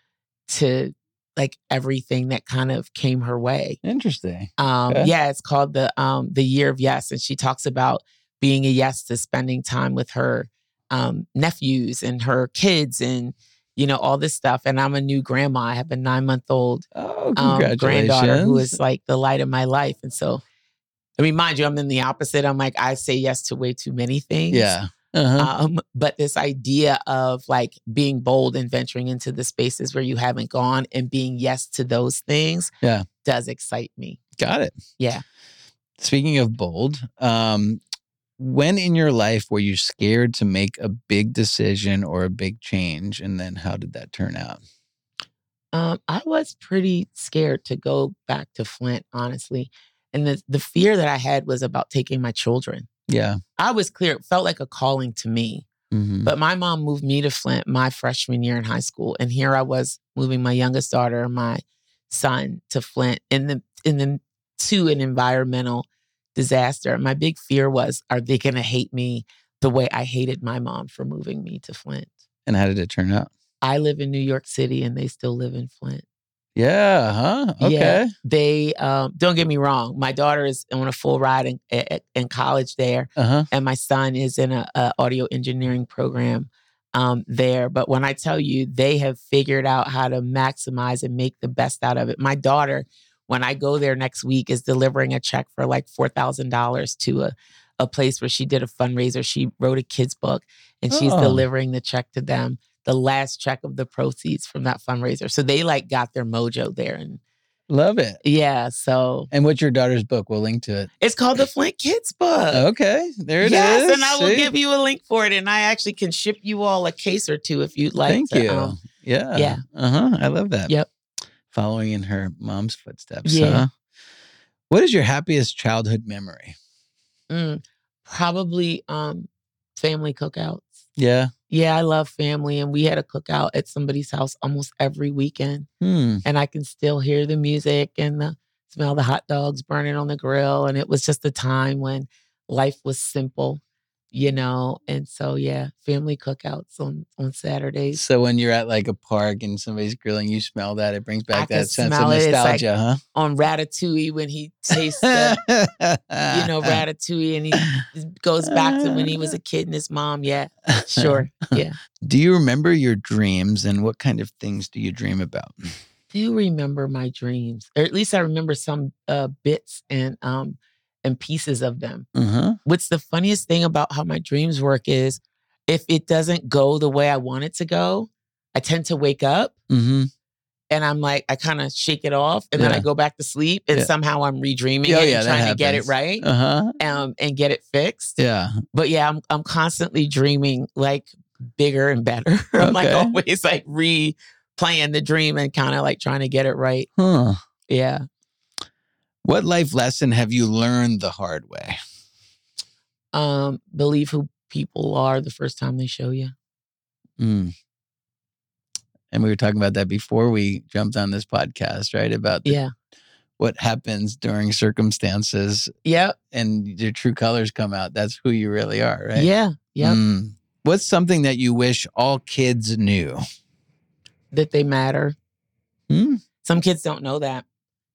to like everything that kind of came her way. Interesting. Um, Okay. yeah, it's called the um the year of yes. And she talks about being a yes to spending time with her um nephews and her kids and you know, all this stuff. And I'm a new grandma. I have a nine month old Oh, um, granddaughter who is like the light of my life. And so, I mean, mind you, I'm in the opposite. I'm like, I say yes to way too many things. yeah. Uh-huh. Um, but this idea of like being bold and venturing into the spaces where you haven't gone and being yes to those things Yeah. does excite me. Got it. Yeah. Speaking of bold, um, when in your life were you scared to make a big decision or a big change? And then how did that turn out? Um, I was pretty scared to go back to Flint, honestly. And the, the fear that I had was about taking my children. Yeah. I was clear, it felt like a calling to me. Mhm. But my mom moved me to Flint my freshman year in high school, and here I was moving my youngest daughter my son to Flint in the in the to an environmental disaster. My big fear was, are they going to hate me the way I hated my mom for moving me to Flint? And how did it turn out? I live in New York City, and they still live in Flint. Yeah. Huh. Okay. Yeah. They um, don't get me wrong. My daughter is on a full ride in, in, in college there, Uh huh. and my son is in a, a audio engineering program um, there. But when I tell you, they have figured out how to maximize and make the best out of it. My daughter, when I go there next week, is delivering a check for like four thousand dollars to a a place where she did a fundraiser. She wrote a kids book, and she's Oh. delivering the check to them. The last check of the proceeds from that fundraiser. So they like got their mojo there, and Love it. yeah. So And what's your daughter's book? We'll link to it. it's called the Flint Kids Book. Okay. There it is. yes, and I will See? give you a link for it, and I actually can ship you all a case or two if you'd like. Thank to, you. um, yeah. yeah. Uh huh. I love that. Yep. Following in her mom's footsteps. Yeah. Huh? What is your happiest childhood memory? mm, probably um, family cookouts. Yeah. Yeah, I love family. And we had a cookout at somebody's house almost every weekend. Hmm. And I can still hear the music and the smell the hot dogs burning on the grill. And it was just a time when life was simple, you know. And so yeah, family cookouts on on Saturdays. So when you're at like a park and somebody's grilling, you smell that. It brings back I that sense of nostalgia. Like- nostalgia, On Ratatouille when he tastes the you know, (laughs) Ratatouille and he goes back to when he was a kid and his mom. Yeah, sure. (laughs) Yeah. Do you remember your dreams and what kind of things do you dream about? do remember my dreams, or at least I remember some uh, bits and um and pieces of them. Uh-huh. What's the funniest thing about how my dreams work is if it doesn't go the way I want it to go, I tend to wake up Mm-hmm. and I'm like, I kind of shake it off, and then I go back to sleep, and Yeah. somehow I'm redreaming Oh, it yeah, and trying to get it right, Uh-huh. um, and get it fixed. Yeah. But yeah, I'm I'm constantly dreaming like bigger and better. (laughs) I'm like always like replaying the dream and kind of like trying to get it right. Huh. Yeah. What life lesson have you learned the hard way? Um, believe who people are the first time they show you. Mm. And we were talking about that before we jumped on this podcast, right? About the- Yeah. what happens during circumstances Yeah, and your true colors come out. That's who you really are, right? Yeah. Yep. Mm. What's something that you wish all kids knew? That they matter. Hmm? Some kids don't know that.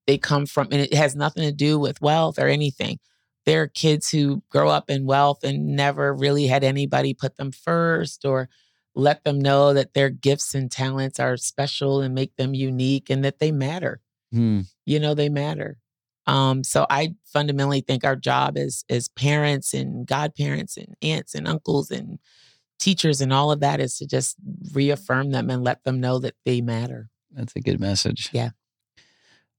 They come from, and it has nothing to do with wealth or anything. There are kids who grow up in wealth and never really had anybody put them first or let them know that their gifts and talents are special and make them unique and that they matter. Hmm. You know, they matter. Um, so I fundamentally think our job as as parents and godparents and aunts and uncles and teachers and all of that is to just reaffirm them and let them know that they matter. That's a good message. Yeah.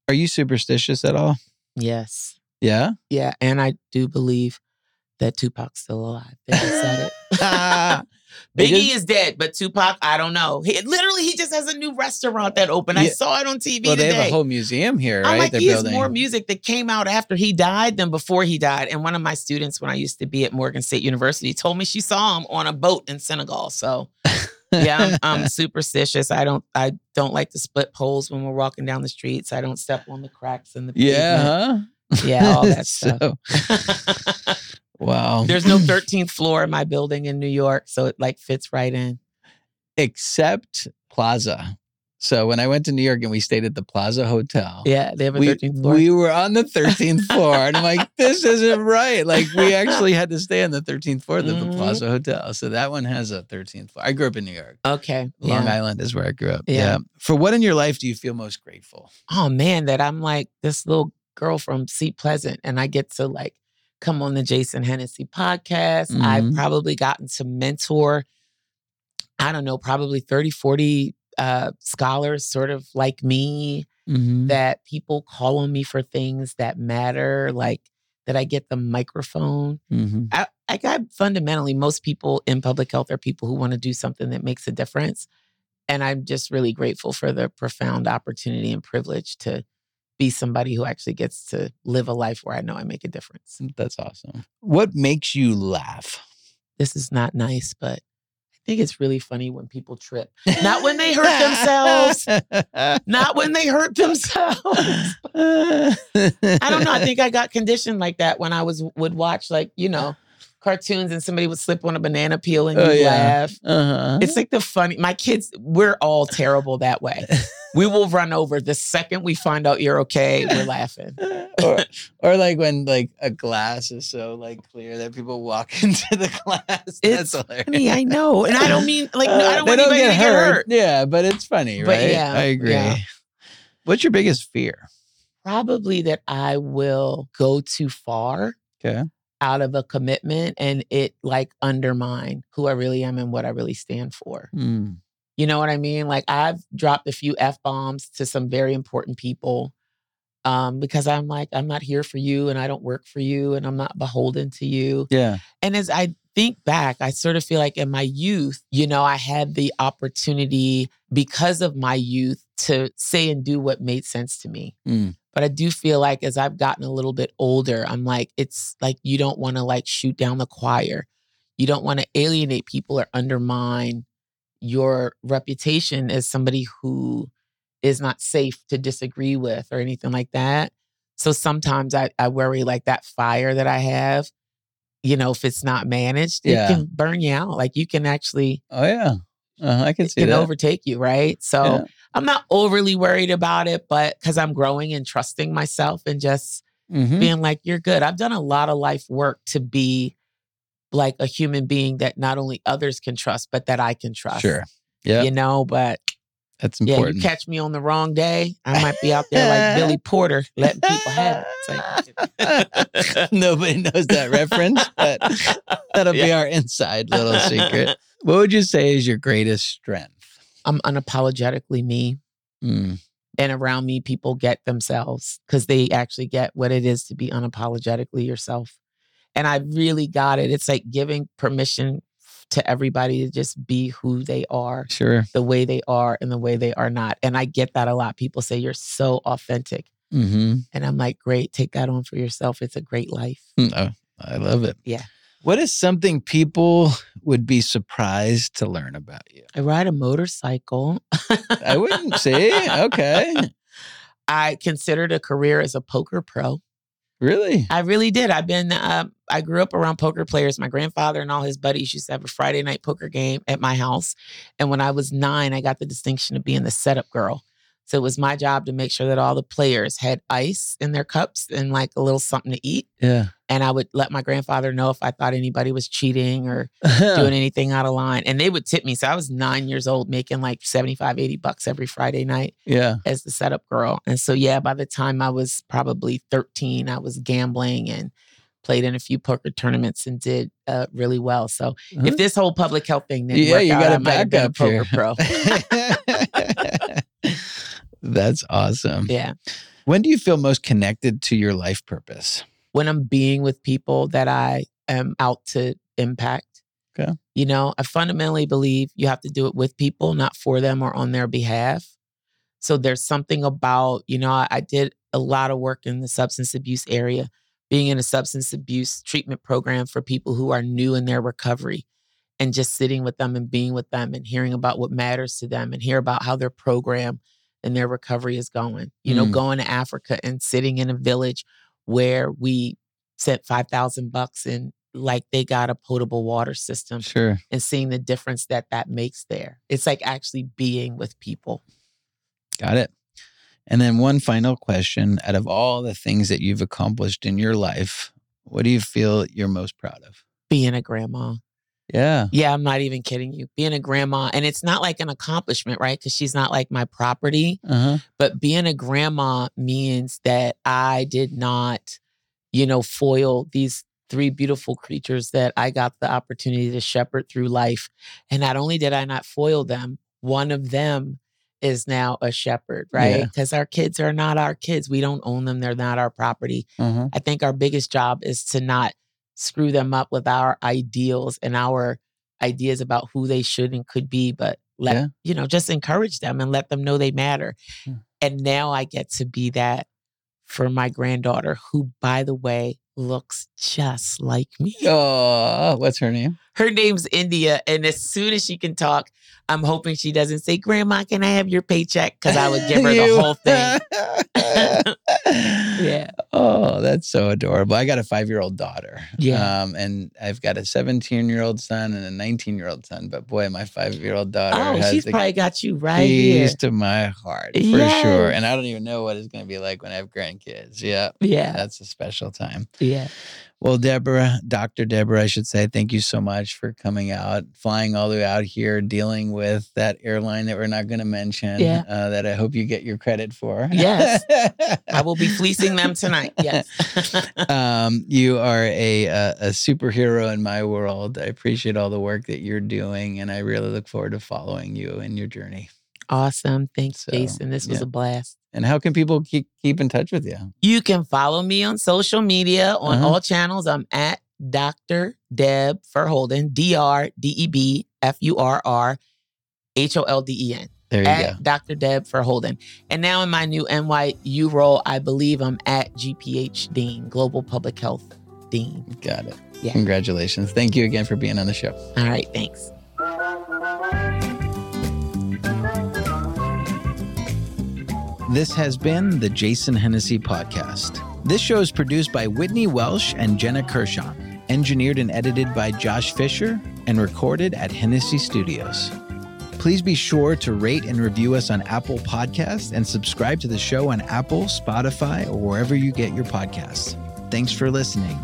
Are you superstitious at all? Yes. Yeah. Yeah. And I do believe that Tupac's still alive. They just said it. (laughs) (laughs) Biggie just- is dead, but Tupac, I don't know. He literally he just has a new restaurant that opened. I saw it on TV well, they have a whole museum here, right? I'm like, They're he has building. more music that came out after he died than before he died. And one of my students, when I used to be at Morgan State University, told me she saw him on a boat in Senegal. So (laughs) yeah, I'm, (laughs) I'm superstitious. I don't I don't like to split poles when we're walking down the streets. I don't step on the cracks in the pavement. yeah, huh? Yeah, all that (laughs) stuff. So, wow. There's no 13th floor in my building in New York, so it like fits right in. Except Plaza. So when I went to New York and we stayed at the Plaza Hotel, Yeah, they have a we, 13th floor. we were on the 13th floor. And I'm like, this isn't right. Like, we actually had to stay on the 13th floor of the Mhm. Plaza Hotel. So that one has a 13th floor. I grew up in New York. okay. Long yeah. Island is where I grew up. Yeah. Yeah. For what in your life do you feel most grateful? oh man, that I'm like this little girl from Seat Pleasant and I get to like come on the Jason Hennessy podcast. I've Mhm. probably gotten to mentor, I don't know, probably 30, 40 uh, scholars sort of like me Mm-hmm. that people call on me for things that matter, like that I get the microphone. Mm-hmm. I, I got fundamentally, most people in public health are people who want to do something that makes a difference. And I'm just really grateful for the profound opportunity and privilege to be somebody who actually gets to live a life where I know I make a difference. That's awesome. What makes you laugh? This is not nice, but think it's really funny when people trip. Not when they hurt themselves. (laughs) Not when they hurt themselves. (laughs) I don't know. I think I got conditioned like that when I was would watch like, you know, cartoons and somebody would slip on a banana peel and you Oh, yeah. laugh. Uh-huh. It's like the funny. My kids, we're all terrible that way. (laughs) We will run over the second we find out you're okay. We're laughing. (laughs) or, or like when like a glass is so like clear that people walk (laughs) into the glass. It's That's. Funny, I know, and I don't mean like no, I Uh, don't want anybody to get hurt. Yeah, but it's funny, But right? yeah, I agree. yeah. What's your biggest fear? Probably that I will go too far Okay. Out of a commitment and it like undermine who I really am and what I really stand for. Mm. You know what I mean? Like I've dropped a few F bombs to some very important people um, because I'm like, I'm not here for you and I don't work for you and I'm not beholden to you. Yeah. And as I think back, I sort of feel like in my youth, you know, I had the opportunity because of my youth to say and do what made sense to me. Mm. But I do feel like as I've gotten a little bit older, I'm like, it's like you don't want to like shoot down the choir. you don't want to alienate people or undermine your reputation as somebody who is not safe to disagree with or anything like that. So sometimes I, I worry like that fire that I have, you know, if it's not managed, Yeah. it can burn you out. Like you can actually Oh yeah, uh, I can it can that. overtake you, right? So Yeah. I'm not overly worried about it, but because I'm growing and trusting myself and just Mhm. being like, you're good. I've done a lot of life work to be like a human being that not only others can trust, but that I can trust. Sure. Yeah, You know, but that's important. yeah, you catch me on the wrong day, I might be out there like Billy (laughs) Porter letting people have it. It's like, (laughs) Nobody knows that reference, but that'll be our inside little secret. What would you say is your greatest strength? I'm unapologetically me. Mm, and around me people get themselves because they actually get what it is to be unapologetically yourself and i really got it it's like giving permission to everybody to just be who they are sure. the way they are and the way they are not and i get that a lot people say you're so authentic hmm and i'm like great take that on for yourself it's a great life Oh, I love it. Yeah. What is something people would be surprised to learn about you? i ride a motorcycle I wouldn't (laughs) say. Okay. i considered a career as a poker pro Really? I really did. I've been, uh, I grew up around poker players. My grandfather and all his buddies used to have a Friday night poker game at my house. And when I was nine, I got the distinction of being the setup girl. So it was my job to make sure that all the players had ice in their cups and like a little something to eat. Yeah. And I would let my grandfather know if I thought anybody was cheating or doing (laughs) anything out of line. And they would tip me. So I was nine years old making like 75, 80 bucks every Friday night yeah. as the setup girl. And so, yeah, by the time I was probably 13, I was gambling and played in a few poker tournaments and did uh, really well. So, Uh-huh. if this whole public health thing didn't Yeah, work you out, got I a might have been a backup here. poker pro. (laughs) (laughs) That's awesome. yeah. When do you feel most connected to your life purpose? When I'm being with people that I am out to impact. Okay. You know, I fundamentally believe you have to do it with people, not for them or on their behalf. So there's something about, you know, I, I did a lot of work in the substance abuse area, being in a substance abuse treatment program for people who are new in their recovery and just sitting with them and being with them and hearing about what matters to them and hear about how their program and their recovery is going. You know, Mm. going to Africa and sitting in a village where we sent 5,000 bucks and like they got a potable water system Sure. and seeing the difference that that makes there. It's like actually being with people. Got it. And then one final question out of all the things that you've accomplished in your life, what do you feel you're most proud of? Being a grandma. Yeah. Yeah, I'm not even kidding you. Being a grandma, and it's not like an accomplishment, right? Because she's not like my property. Uh-huh. But being a grandma means that I did not, you know, foil these three beautiful creatures that I got the opportunity to shepherd through life. And not only did I not foil them, one of them is now a shepherd, right? Yeah. Because our kids are not our kids. We don't own them, they're not our property. Uh-huh. I think our biggest job is to not screw them up with our ideals and our ideas about who they should and could be, but let, Yeah. you know, just encourage them and let them know they matter. Yeah. And now I get to be that for my granddaughter, who, by the way, looks just like me. Oh, what's her name? Her name's India. And as soon as she can talk, I'm hoping she doesn't say, Grandma, can I have your paycheck? Because I would give her the whole thing. (laughs) Yeah. Oh, that's so adorable. I got a five year old daughter. Yeah. Um, and I've got a 17 year old son and a 19 year old son. But boy, my five year old daughter Oh, has she's probably got you right here. to my heart for Yes. sure. And I don't even know what it's going to be like when I have grandkids. Yeah. Yeah. That's a special time. Yeah. Well, Deborah, Dr. Deborah, I should say, thank you so much for coming out, flying all the way out here, dealing with that airline that we're not going to mention, Yeah. uh, that I hope you get your credit for. Yes. I will be (laughs) fleecing them tonight. Yes. (laughs) um, you are a, a a superhero in my world. I appreciate all the work that you're doing, and I really look forward to following you in your journey. awesome. Thanks, So, Jason. This was yeah. a blast. And how can people keep keep in touch with you? You can follow me on social media on Uh-huh. all channels. I'm at Dr. Deb Furr-Holden, D R D E B F U R R H O L D E N. There you go. Dr. Deb Furr-Holden. And now in my new NYU role, I believe I'm at GPH Dean, Global Public Health Dean. Got it. Yeah. Congratulations. Thank you again for being on the show. All right, thanks. This has been the Jason Hennessy Podcast. This show is produced by Whitney Welsh and Jenna Kershaw, engineered and edited by Josh Fisher, and recorded at Hennessy Studios. Please be sure to rate and review us on Apple Podcasts and subscribe to the show on Apple, Spotify, or wherever you get your podcasts. Thanks for listening.